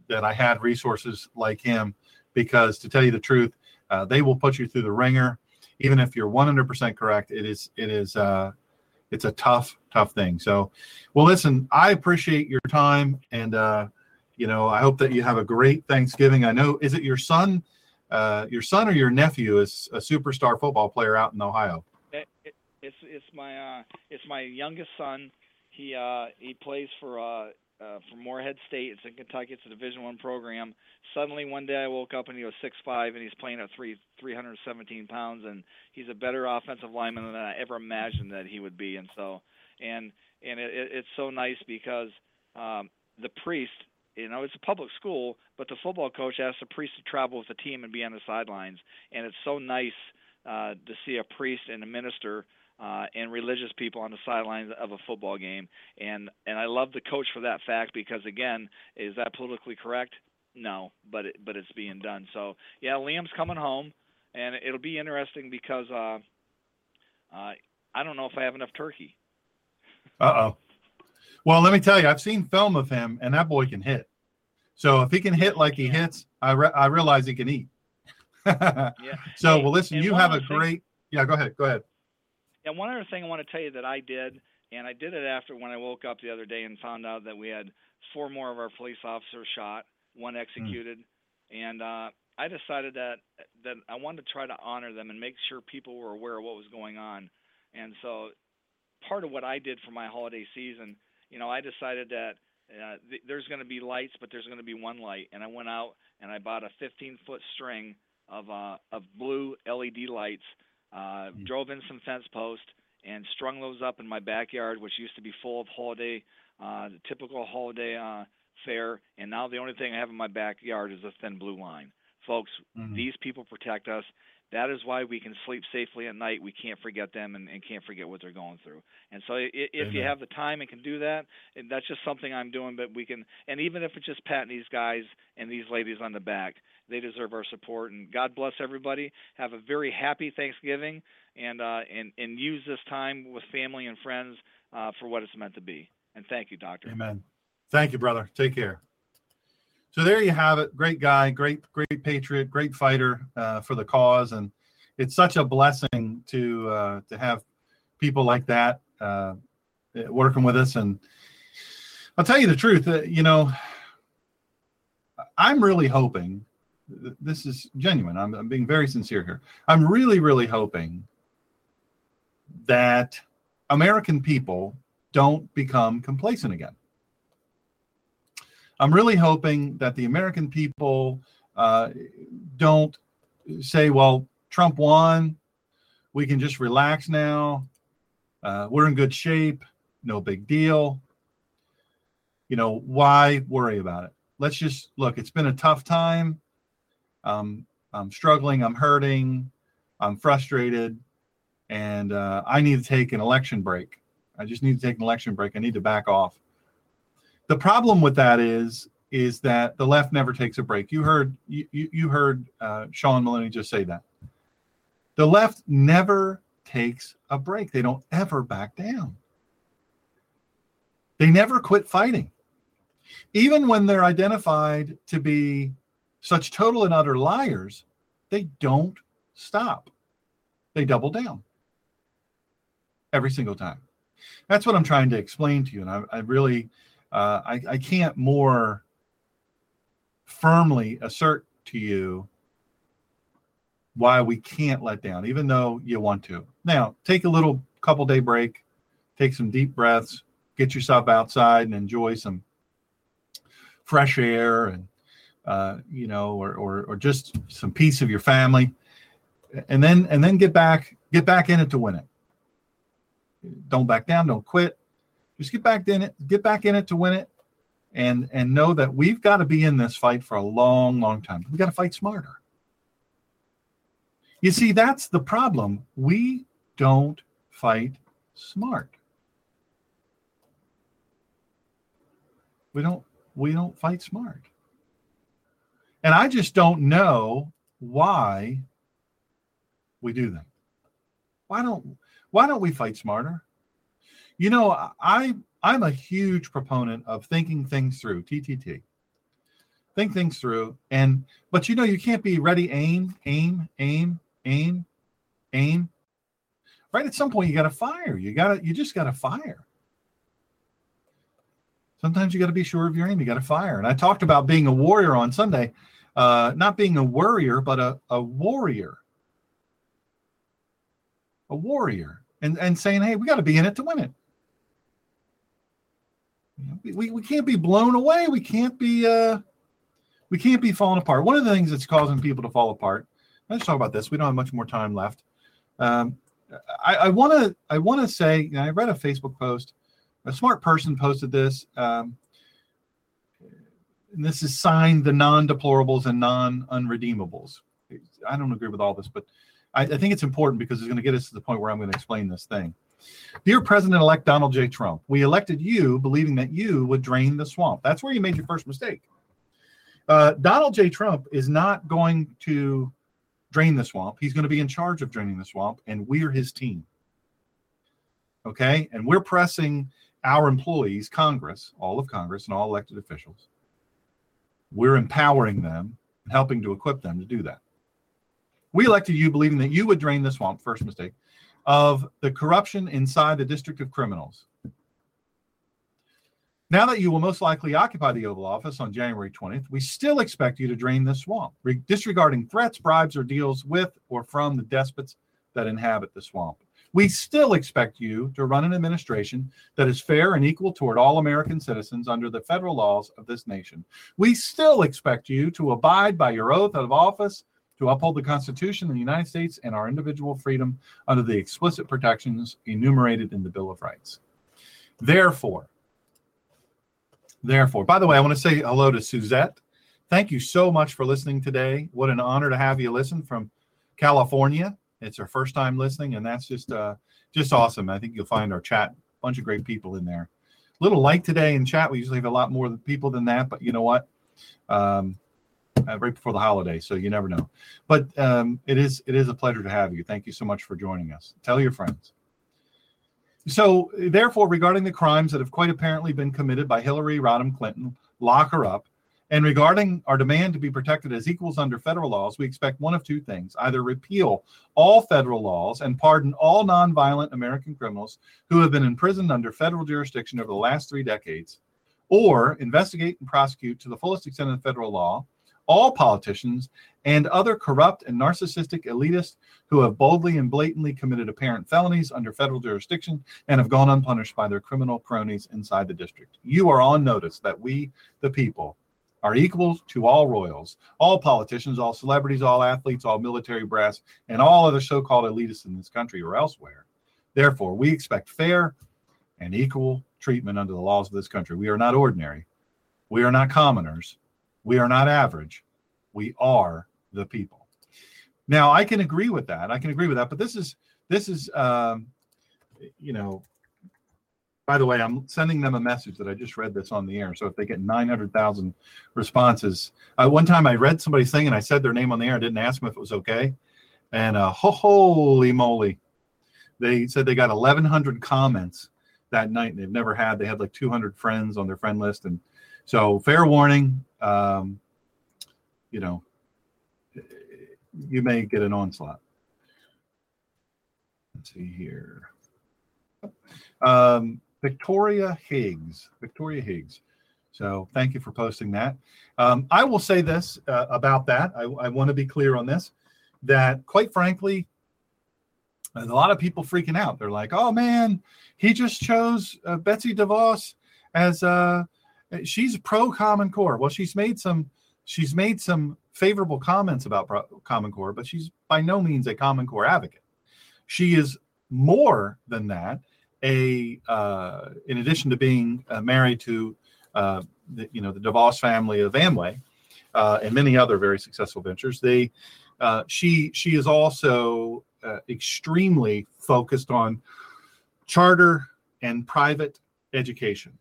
that I had resources like him, because to tell you the truth, uh, they will put you through the ringer, even if you're 100% correct. It is it is uh, it's a tough tough thing. So, well, listen, I appreciate your time and uh, you know, I hope that you have a great Thanksgiving. I know, is it your son? Uh, your son or your nephew is a superstar football player out in Ohio. It, it, it's it's my uh, it's my youngest son. He uh, he plays for uh, uh, for Morehead State. It's in Kentucky. It's a Division One program. Suddenly one day I woke up and he was six five and he's playing at three three hundred seventeen pounds and he's a better offensive lineman than I ever imagined that he would be. And so and and it, it's so nice because um, the priest you know, it's a public school, but the football coach asks the priest to travel with the team and be on the sidelines. And it's so nice uh, to see a priest and a minister uh, and religious people on the sidelines of a football game. And and I love the coach for that fact because again, is that politically correct? No, but it, but it's being done. So yeah, Liam's coming home, and it'll be interesting because uh, uh, I don't know if I have enough turkey. Uh oh. Well, let me tell you, I've seen film of him, and that boy can hit. So if he can hit like he hits, I re- I realize he can eat. (laughs) yeah. So hey, well, listen, you have a great. yeah, go ahead. Go ahead. And one other thing I want to tell you that I did, and I did it after when I woke up the other day and found out that we had four more of our police officers shot. one executed, and uh, I decided that that I wanted to try to honor them and make sure people were aware of what was going on. And so, part of what I did for my holiday season, you know, I decided that uh, th- there's going to be lights, but there's going to be one light, and I went out and I bought a 15 foot string of uh, of blue LED lights, uh, Mm. drove in some fence posts, and strung those up in my backyard, which used to be full of holiday, uh, the typical holiday uh, fare. And now the only thing I have in my backyard is a thin blue line. Folks, Mhm. these people protect us. That is why we can sleep safely at night. We can't forget them and, and can't forget what they're going through. And so, if you have the time and can do that, and that's just something I'm doing. But we can, and even if it's just patting these guys and these ladies on the back, they deserve our support. And God bless everybody. Have a very happy Thanksgiving, and uh, and and use this time with family and friends uh, for what it's meant to be. And thank you, Doctor. Amen. Thank you, brother. Take care. So there you have it. Great guy, great, great patriot, great fighter uh, for the cause, and it's such a blessing to uh, to have people like that uh, working with us. And I'll tell you the truth. Uh, you know, I'm really hoping. This is genuine. I'm, I'm being very sincere here. I'm really, really hoping that American people don't become complacent again. I'm really hoping that the American people uh, don't say, well, Trump won. We can just relax now. Uh, we're in good shape. No big deal. You know, why worry about it? Let's just look, it's been a tough time. Um, I'm struggling. I'm hurting. I'm frustrated. And uh, I need to take an election break. I just need to take an election break. I need to back off. The problem with that is is that the left never takes a break. You heard you you, heard uh, Sean Maloney just say that. The left never takes a break. They don't ever back down. They never quit fighting. Even when they're identified to be such total and utter liars, they don't stop. They double down every single time. That's what I'm trying to explain to you. And I, I really, uh, I, I can't more firmly assert to you why we can't let down, even though you want to. Now, take a little couple day break, take some deep breaths, get yourself outside and enjoy some fresh air and, uh, you know, or, or, or just some peace of your family. And then, and then get back, get back in it to win it. Don't back down. Don't quit. Just get back in it. Get back in it to win it, and and know that we've got to be in this fight for a long, long time. We got to fight smarter. You see, that's the problem. We don't fight smart. We don't. We don't fight smart. And I just don't know why we do that. Why don't why don't we fight smarter? You know, I I'm a huge proponent of thinking things through, TTT. Think things through and but you know you can't be ready aim aim aim aim aim. Right at some point you got to fire. You got to you just got to fire. Sometimes you got to be sure of your aim. You got to fire. And I talked about being a warrior on Sunday, uh, not being a worrier, but a, a warrior a warrior and, and saying, hey, we got to be in it to win it. You know, we, we can't be blown away. We can't be uh, we can't be falling apart. One of the things that's causing people to fall apart. Let's talk about this. We don't have much more time left. Um, I want to I want to say I read a Facebook post. A smart person posted this. Um, and this is signed the non-deplorables and non-unredeemables. I don't agree with all this, but I, I think it's important because it's going to get us to the point where I'm going to explain this thing. Dear President elect Donald J. Trump, we elected you believing that you would drain the swamp. That's where you made your first mistake. Uh, Donald J. Trump is not going to drain the swamp. He's going to be in charge of draining the swamp, and we're his team. Okay. And we're pressing our employees, Congress, all of Congress, and all elected officials. We're empowering them and helping to equip them to do that. We elected you believing that you would drain the swamp, first mistake, of the corruption inside the District of Criminals. Now that you will most likely occupy the Oval Office on January 20th, we still expect you to drain this swamp, re- disregarding threats, bribes, or deals with or from the despots that inhabit the swamp. We still expect you to run an administration that is fair and equal toward all American citizens under the federal laws of this nation. We still expect you to abide by your oath of office to uphold the Constitution of the United States and our individual freedom under the explicit protections enumerated in the Bill of Rights. Therefore, Therefore, by the way, I want to say hello to Suzette. Thank you so much for listening today. What an honor to have you listen from California. It's her first time listening, and that's just uh, just awesome. I think you'll find our chat a bunch of great people in there. A little light today in chat. We usually have a lot more people than that, but you know what? Um, uh, right before the holiday, so you never know. But um, it is it is a pleasure to have you. Thank you so much for joining us. Tell your friends. So, therefore, regarding the crimes that have quite apparently been committed by Hillary Rodham Clinton, lock her up. And regarding our demand to be protected as equals under federal laws, we expect one of two things either repeal all federal laws and pardon all nonviolent American criminals who have been imprisoned under federal jurisdiction over the last three decades, or investigate and prosecute to the fullest extent of federal law all politicians and other corrupt and narcissistic elitists who have boldly and blatantly committed apparent felonies under federal jurisdiction and have gone unpunished by their criminal cronies inside the district. You are on notice that we, the people, are equal to all royals, all politicians, all celebrities, all athletes, all military brass, and all other so called elitists in this country or elsewhere. Therefore, we expect fair and equal treatment under the laws of this country. We are not ordinary. We are not commoners. We are not average. We are the people. Now, I can agree with that. I can agree with that. But this is this is um, you know. By the way, I'm sending them a message that I just read this on the air. So if they get 900,000 responses, uh, one time I read somebody's thing and I said their name on the air. I didn't ask them if it was okay, and uh, holy moly, they said they got 1,100 comments that night. And they've never had. They had like 200 friends on their friend list, and so fair warning. Um, you know, you may get an onslaught. Let's see here. Um, Victoria Higgs. Victoria Higgs. So thank you for posting that. Um, I will say this uh, about that. I, I want to be clear on this that, quite frankly, a lot of people freaking out. They're like, oh man, he just chose uh, Betsy DeVos as uh, she's pro Common Core. Well, she's made some she's made some favorable comments about Common Core, but she's by no means a Common Core advocate. She is more than that. A uh, in addition to being uh, married to uh, the, you know the DeVos family of Amway uh, and many other very successful ventures, they uh, she she is also uh, extremely focused on charter and private education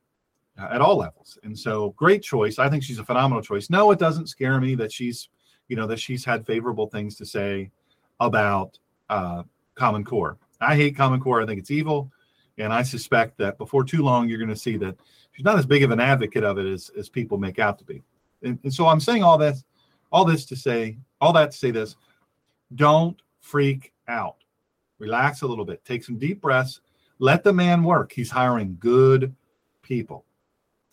at all levels. And so, great choice. I think she's a phenomenal choice. No, it doesn't scare me that she's, you know, that she's had favorable things to say about uh, Common Core. I hate Common Core. I think it's evil, and I suspect that before too long, you're going to see that she's not as big of an advocate of it as as people make out to be. And, and so, I'm saying all this, all this to say, all that to say this: don't freak out. Relax a little bit. Take some deep breaths. Let the man work. He's hiring good people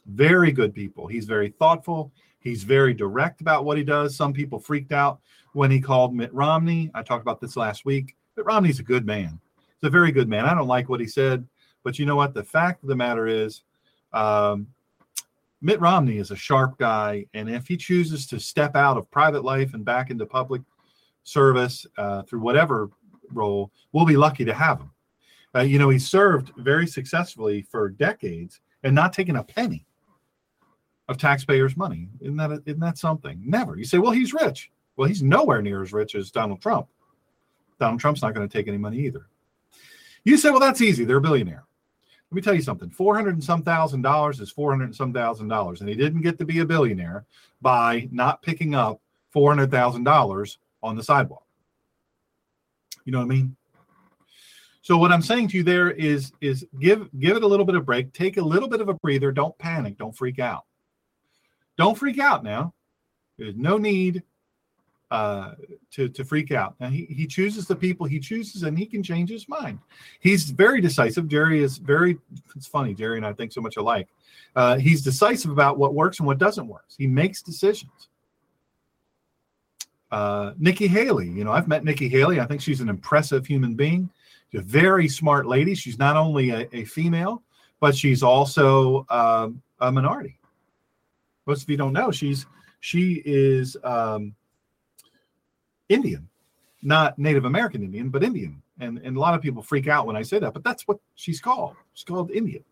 very good people. He's very thoughtful. He's very direct about what he does. Some people freaked out when he called Mitt Romney. I talked about this last week. Mitt Romney's a good man. He's a very good man. I don't like what he said, but you know what? The fact of the matter is, um, Mitt Romney is a sharp guy, and if he chooses to step out of private life and back into public service uh, through whatever role, we'll be lucky to have him. Uh, you know, he served very successfully for decades and not taking a penny of taxpayers' money. Isn't that isn't that something? Never. You say, well, he's rich. Well, he's nowhere near as rich as Donald Trump. Donald Trump's not going to take any money either. You say, well, that's easy. They're a billionaire. Let me tell you something. Four hundred and some thousand dollars is four hundred and some thousand dollars, and he didn't get to be a billionaire by not picking up four hundred thousand dollars on the sidewalk. You know what I mean? So what I'm saying to you there is is give give it a little bit of break, take a little bit of a breather, don't panic, don't freak out. Don't freak out now. There's no need uh, to to freak out. And he he chooses the people he chooses, and he can change his mind. He's very decisive. Jerry is very. It's funny. Jerry and I think so much alike. Uh, he's decisive about what works and what doesn't work. He makes decisions. Uh, Nikki Haley, you know, I've met Nikki Haley. I think she's an impressive human being. She's a very smart lady. She's not only a, a female, but she's also um, a minority. Most of you don't know she's she is um, Indian, not Native American Indian, but Indian. And and a lot of people freak out when I say that, but that's what she's called. She's called Indian.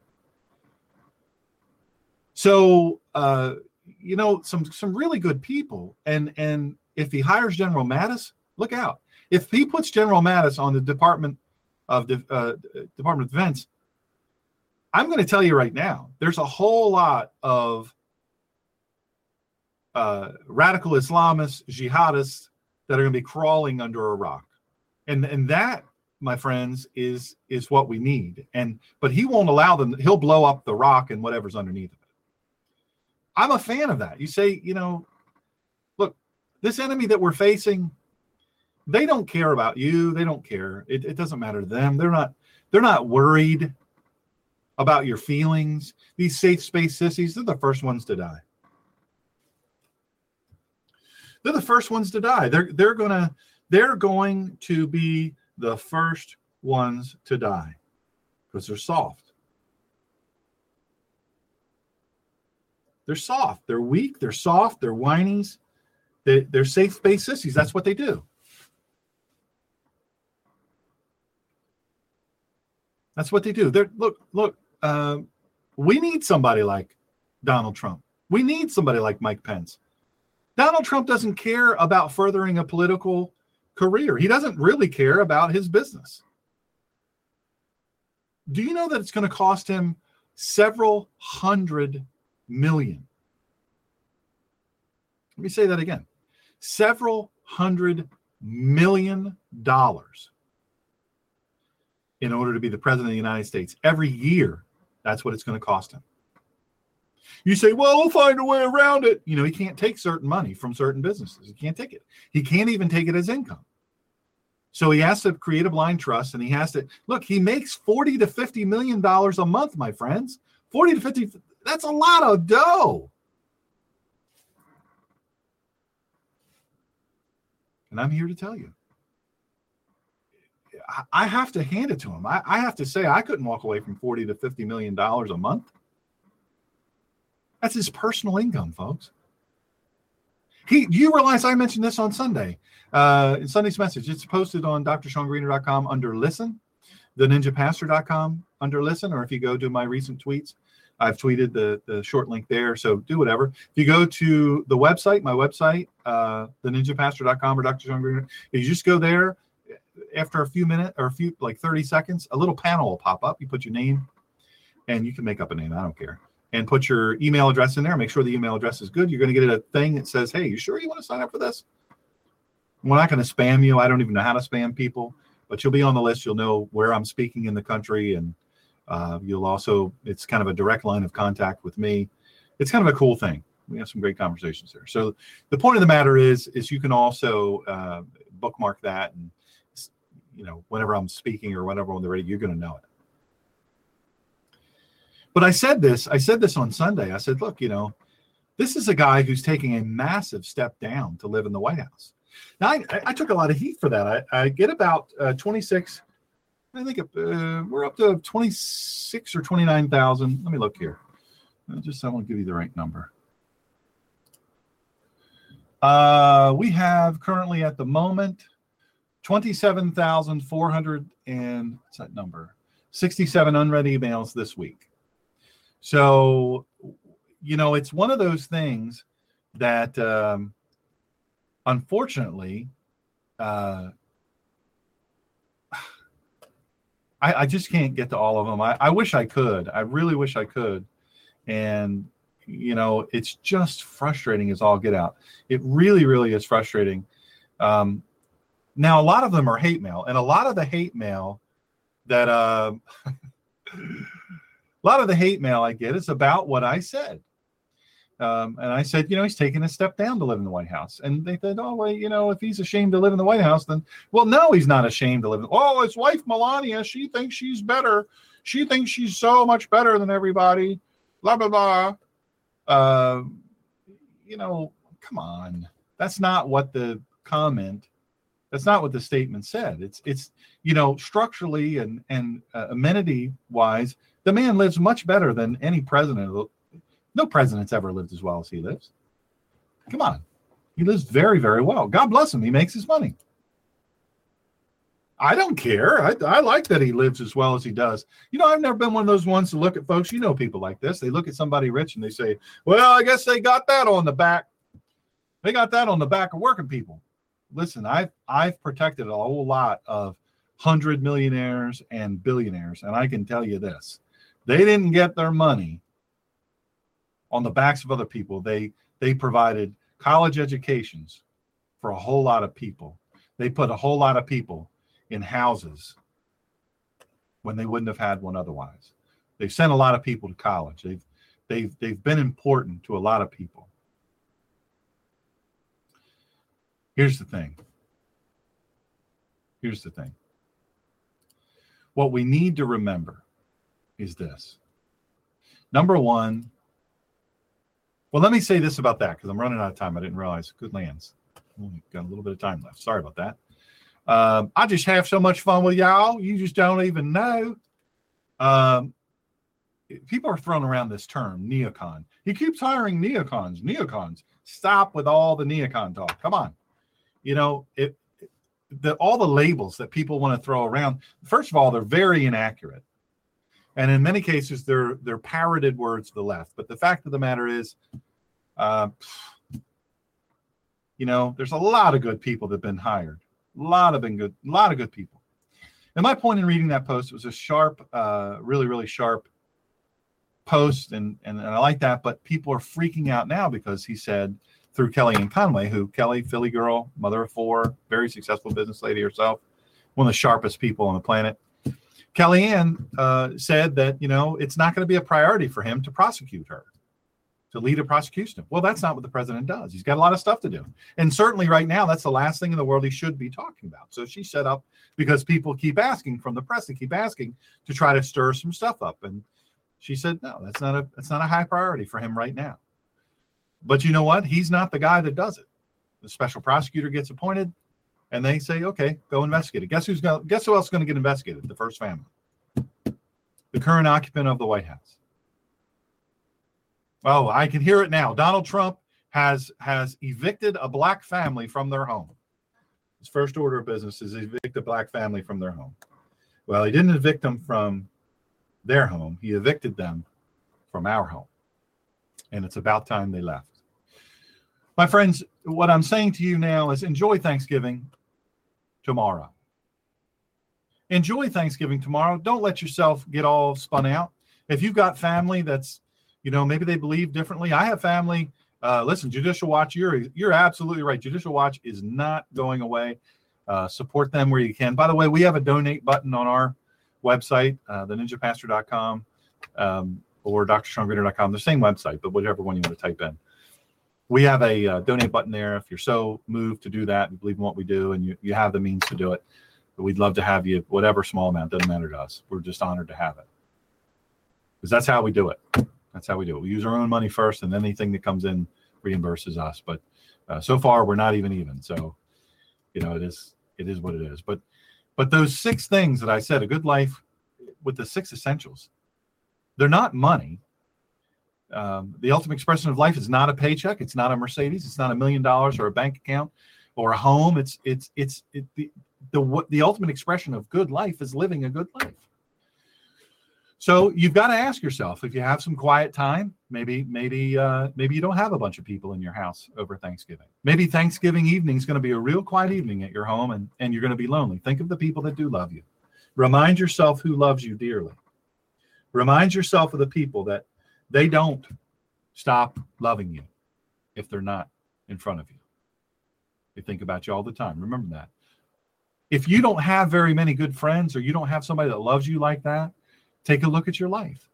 So uh, you know, some some really good people, and and if he hires General Mattis, look out. If he puts General Mattis on the Department of the uh, Department of Defense, I'm going to tell you right now, there's a whole lot of uh, radical Islamists, jihadists that are going to be crawling under a rock, and and that, my friends, is is what we need. And but he won't allow them. He'll blow up the rock and whatever's underneath it. I'm a fan of that. You say, you know, look, this enemy that we're facing, they don't care about you. They don't care. It, it doesn't matter to them. They're not. They're not worried about your feelings. These safe space sissies, they're the first ones to die. They're the first ones to die. They're they're gonna they're going to be the first ones to die because they're soft. They're soft. They're weak. They're soft. They're whinies. They, they're safe space sissies. That's what they do. That's what they do. They're look, look. Uh, we need somebody like Donald Trump. We need somebody like Mike Pence. Donald Trump doesn't care about furthering a political career. He doesn't really care about his business. Do you know that it's going to cost him several hundred million? Let me say that again several hundred million dollars in order to be the president of the United States. Every year, that's what it's going to cost him. You say, well, we'll find a way around it. You know, he can't take certain money from certain businesses. He can't take it. He can't even take it as income. So he has to create a blind trust and he has to look, he makes 40 to 50 million dollars a month, my friends. 40 to 50, that's a lot of dough. And I'm here to tell you. I have to hand it to him. I, have to say I couldn't walk away from 40 to 50 million dollars a month. That's his personal income, folks. He, you realize I mentioned this on Sunday uh, in Sunday's message. It's posted on drshawngreener.com under listen, the ninjapastor.com under listen, or if you go to my recent tweets, I've tweeted the, the short link there. So do whatever. If you go to the website, my website, uh, the ninjapastor.com or Dr. Shawn Greener, you just go there after a few minutes or a few like 30 seconds, a little panel will pop up. You put your name and you can make up a name. I don't care and put your email address in there. Make sure the email address is good. You're going to get a thing that says, "Hey, you sure you want to sign up for this?" We're not going to spam you. I don't even know how to spam people, but you'll be on the list. You'll know where I'm speaking in the country, and uh, you'll also. It's kind of a direct line of contact with me. It's kind of a cool thing. We have some great conversations there. So the point of the matter is, is you can also uh, bookmark that, and you know, whenever I'm speaking or whenever on the radio, you're going to know it. But I said this, I said this on Sunday. I said, look, you know, this is a guy who's taking a massive step down to live in the White House. Now, I, I took a lot of heat for that. I, I get about uh, 26, I think uh, we're up to 26 or 29,000. Let me look here. Just I won't give you the right number. Uh, we have currently at the moment 27,400 and what's that number? 67 unread emails this week. So, you know, it's one of those things that, um, unfortunately, uh, (sighs) I, I just can't get to all of them. I, I wish I could. I really wish I could. And, you know, it's just frustrating as all get out. It really, really is frustrating. Um, now, a lot of them are hate mail, and a lot of the hate mail that, uh, (laughs) a lot of the hate mail I get is about what I said. Um, and I said, you know, he's taking a step down to live in the White House. And they said, oh, well, you know, if he's ashamed to live in the White House, then, well, no, he's not ashamed to live in. Oh, his wife Melania, she thinks she's better. She thinks she's so much better than everybody. Blah blah blah. Uh, you know, come on. That's not what the comment. That's not what the statement said. It's it's you know structurally and and uh, amenity wise, the man lives much better than any president. No president's ever lived as well as he lives. Come on, he lives very very well. God bless him. He makes his money. I don't care. I, I like that he lives as well as he does. You know, I've never been one of those ones to look at folks. You know, people like this. They look at somebody rich and they say, "Well, I guess they got that on the back. They got that on the back of working people." Listen, I've I've protected a whole lot of hundred millionaires and billionaires, and I can tell you this: they didn't get their money on the backs of other people. They they provided college educations for a whole lot of people. They put a whole lot of people in houses when they wouldn't have had one otherwise. They've sent a lot of people to college. They've they've they've been important to a lot of people. Here's the thing. Here's the thing. What we need to remember is this. Number one, well, let me say this about that because I'm running out of time. I didn't realize. Good lands. Got a little bit of time left. Sorry about that. Um, I just have so much fun with y'all. You just don't even know. Um, people are throwing around this term neocon. He keeps hiring neocons. Neocons. Stop with all the neocon talk. Come on. You know, it, the all the labels that people want to throw around. First of all, they're very inaccurate, and in many cases, they're they're parroted words to the left. But the fact of the matter is, uh, you know, there's a lot of good people that've been hired a lot of been good, a lot of good people. And my point in reading that post was a sharp, uh, really, really sharp post, and, and and I like that. But people are freaking out now because he said through Kellyanne Conway, who Kelly, Philly girl, mother of four, very successful business lady herself, one of the sharpest people on the planet. Kellyanne uh, said that you know it's not going to be a priority for him to prosecute her to lead a prosecution. Well, that's not what the president does. He's got a lot of stuff to do. And certainly right now, that's the last thing in the world he should be talking about. So she set up because people keep asking from the press, they keep asking to try to stir some stuff up. And she said, no, that's not a that's not a high priority for him right now. But you know what? He's not the guy that does it. The special prosecutor gets appointed and they say, okay, go investigate it. Guess who's going guess who else is going to get investigated? The first family. The current occupant of the White House. Oh, I can hear it now. Donald Trump has has evicted a black family from their home. His first order of business is evict a black family from their home. Well, he didn't evict them from their home. He evicted them from our home. And it's about time they left. My friends, what I'm saying to you now is enjoy Thanksgiving tomorrow. Enjoy Thanksgiving tomorrow. Don't let yourself get all spun out. If you've got family that's you know maybe they believe differently i have family uh, listen judicial watch you're you're absolutely right judicial watch is not going away uh, support them where you can by the way we have a donate button on our website uh, the ninjapastor.com um, or drshawngreener.com the same website but whichever one you want to type in we have a uh, donate button there if you're so moved to do that and believe in what we do and you, you have the means to do it but we'd love to have you whatever small amount doesn't matter to us we're just honored to have it because that's how we do it that's how we do it. We use our own money first, and then anything that comes in reimburses us. But uh, so far, we're not even even. So, you know, it is it is what it is. But but those six things that I said, a good life with the six essentials, they're not money. Um, the ultimate expression of life is not a paycheck. It's not a Mercedes. It's not a million dollars or a bank account or a home. It's it's it's it, the the the ultimate expression of good life is living a good life. So you've got to ask yourself if you have some quiet time, maybe maybe uh, maybe you don't have a bunch of people in your house over Thanksgiving. Maybe Thanksgiving evening is going to be a real quiet evening at your home, and and you're going to be lonely. Think of the people that do love you. Remind yourself who loves you dearly. Remind yourself of the people that they don't stop loving you if they're not in front of you. They think about you all the time. Remember that. If you don't have very many good friends or you don't have somebody that loves you like that, Take a look at your life.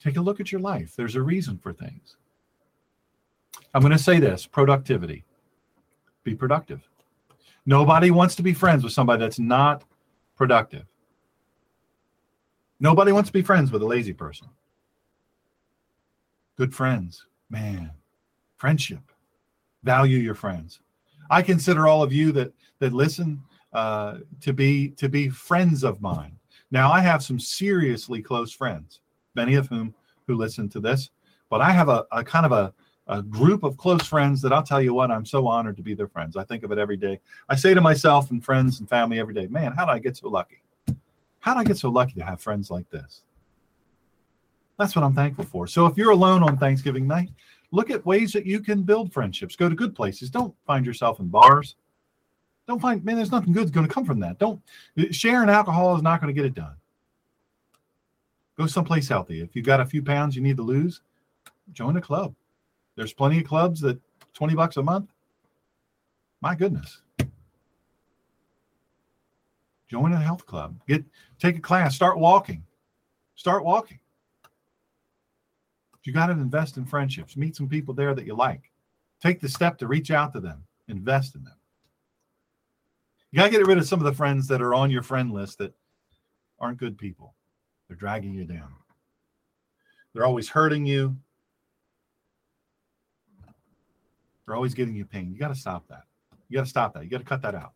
Take a look at your life. There's a reason for things. I'm going to say this productivity. Be productive. Nobody wants to be friends with somebody that's not productive. Nobody wants to be friends with a lazy person. Good friends, man, friendship. Value your friends. I consider all of you that that listen uh, to be to be friends of mine. Now I have some seriously close friends, many of whom who listen to this, but I have a, a kind of a, a group of close friends that I'll tell you what, I'm so honored to be their friends. I think of it every day. I say to myself and friends and family every day, man, how did I get so lucky? How did I get so lucky to have friends like this? That's what I'm thankful for. So if you're alone on Thanksgiving night, look at ways that you can build friendships. Go to good places. Don't find yourself in bars. Don't find, man, there's nothing good going to come from that. Don't, sharing alcohol is not going to get it done. Go someplace healthy. If you've got a few pounds you need to lose, join a club. There's plenty of clubs that 20 bucks a month. My goodness. Join a health club. Get take a class. Start walking. Start walking. You got to invest in friendships. Meet some people there that you like. Take the step to reach out to them. Invest in them. You got to get rid of some of the friends that are on your friend list that aren't good people. They're dragging you down. They're always hurting you. They're always giving you pain. You got to stop that. You got to stop that. You got to cut that out.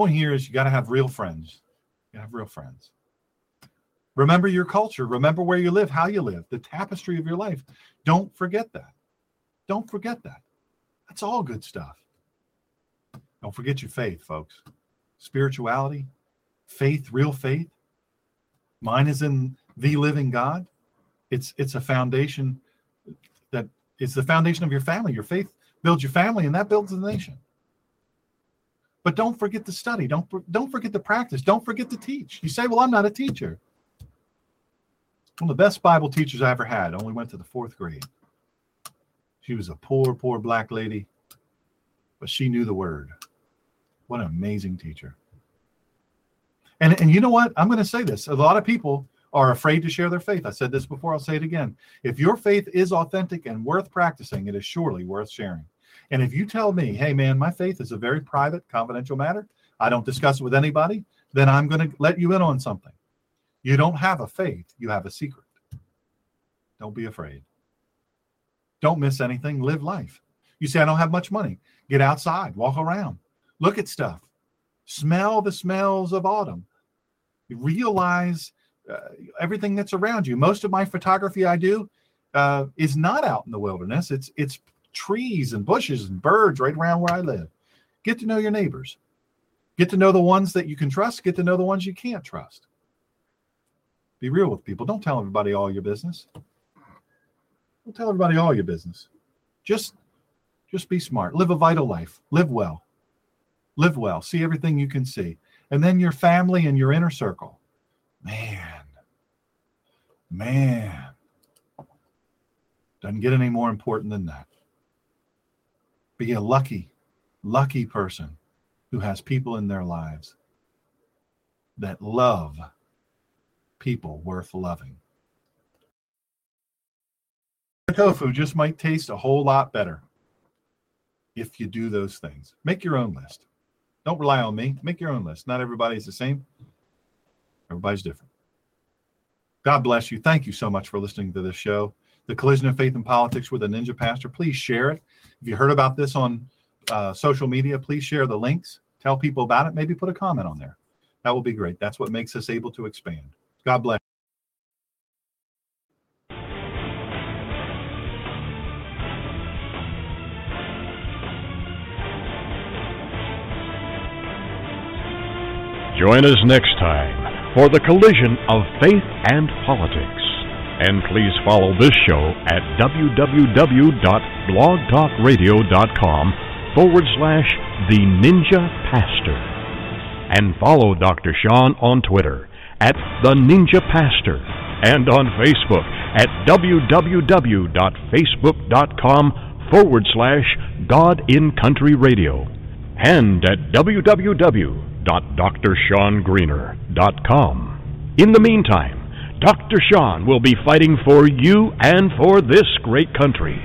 Point here is you got to have real friends. You have real friends. Remember your culture. Remember where you live, how you live, the tapestry of your life. Don't forget that. Don't forget that. That's all good stuff. Don't forget your faith, folks. Spirituality, faith, real faith. Mine is in the living God. It's it's a foundation that is the foundation of your family. Your faith builds your family, and that builds the nation. But don't forget to study. Don't don't forget to practice. Don't forget to teach. You say, "Well, I'm not a teacher." One of the best Bible teachers I ever had. Only went to the fourth grade. She was a poor, poor black lady, but she knew the word. What an amazing teacher. And, and you know what? I'm going to say this. A lot of people are afraid to share their faith. I said this before, I'll say it again. If your faith is authentic and worth practicing, it is surely worth sharing. And if you tell me, hey, man, my faith is a very private, confidential matter, I don't discuss it with anybody, then I'm going to let you in on something. You don't have a faith, you have a secret. Don't be afraid. Don't miss anything, live life. You say, I don't have much money. Get outside, walk around, look at stuff, smell the smells of autumn realize uh, everything that's around you. Most of my photography I do uh, is not out in the wilderness. It's it's trees and bushes and birds right around where I live. Get to know your neighbors. Get to know the ones that you can trust. Get to know the ones you can't trust. Be real with people. Don't tell everybody all your business. Don't tell everybody all your business. Just just be smart. Live a vital life. Live well. Live well. See everything you can see and then your family and your inner circle. Man, man, doesn't get any more important than that. Be a lucky, lucky person who has people in their lives that love people worth loving. Tofu just might taste a whole lot better if you do those things. Make your own list. Don't rely on me. Make your own list. Not everybody's the same. Everybody's different. God bless you. Thank you so much for listening to this show, The Collision of Faith and Politics with a Ninja Pastor. Please share it. If you heard about this on uh, social media, please share the links. Tell people about it. Maybe put a comment on there. That will be great. That's what makes us able to expand. God bless. Join us next time for the collision of faith and politics. And please follow this show at www.blogtalkradio.com forward slash The Ninja Pastor. And follow Dr. Sean on Twitter at The Ninja Pastor and on Facebook at www.facebook.com forward slash God in Country Radio and at www www.drshawngreener.com. In the meantime, Dr. Sean will be fighting for you and for this great country.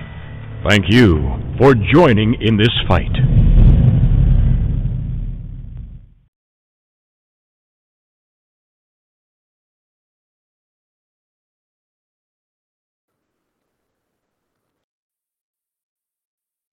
Thank you for joining in this fight.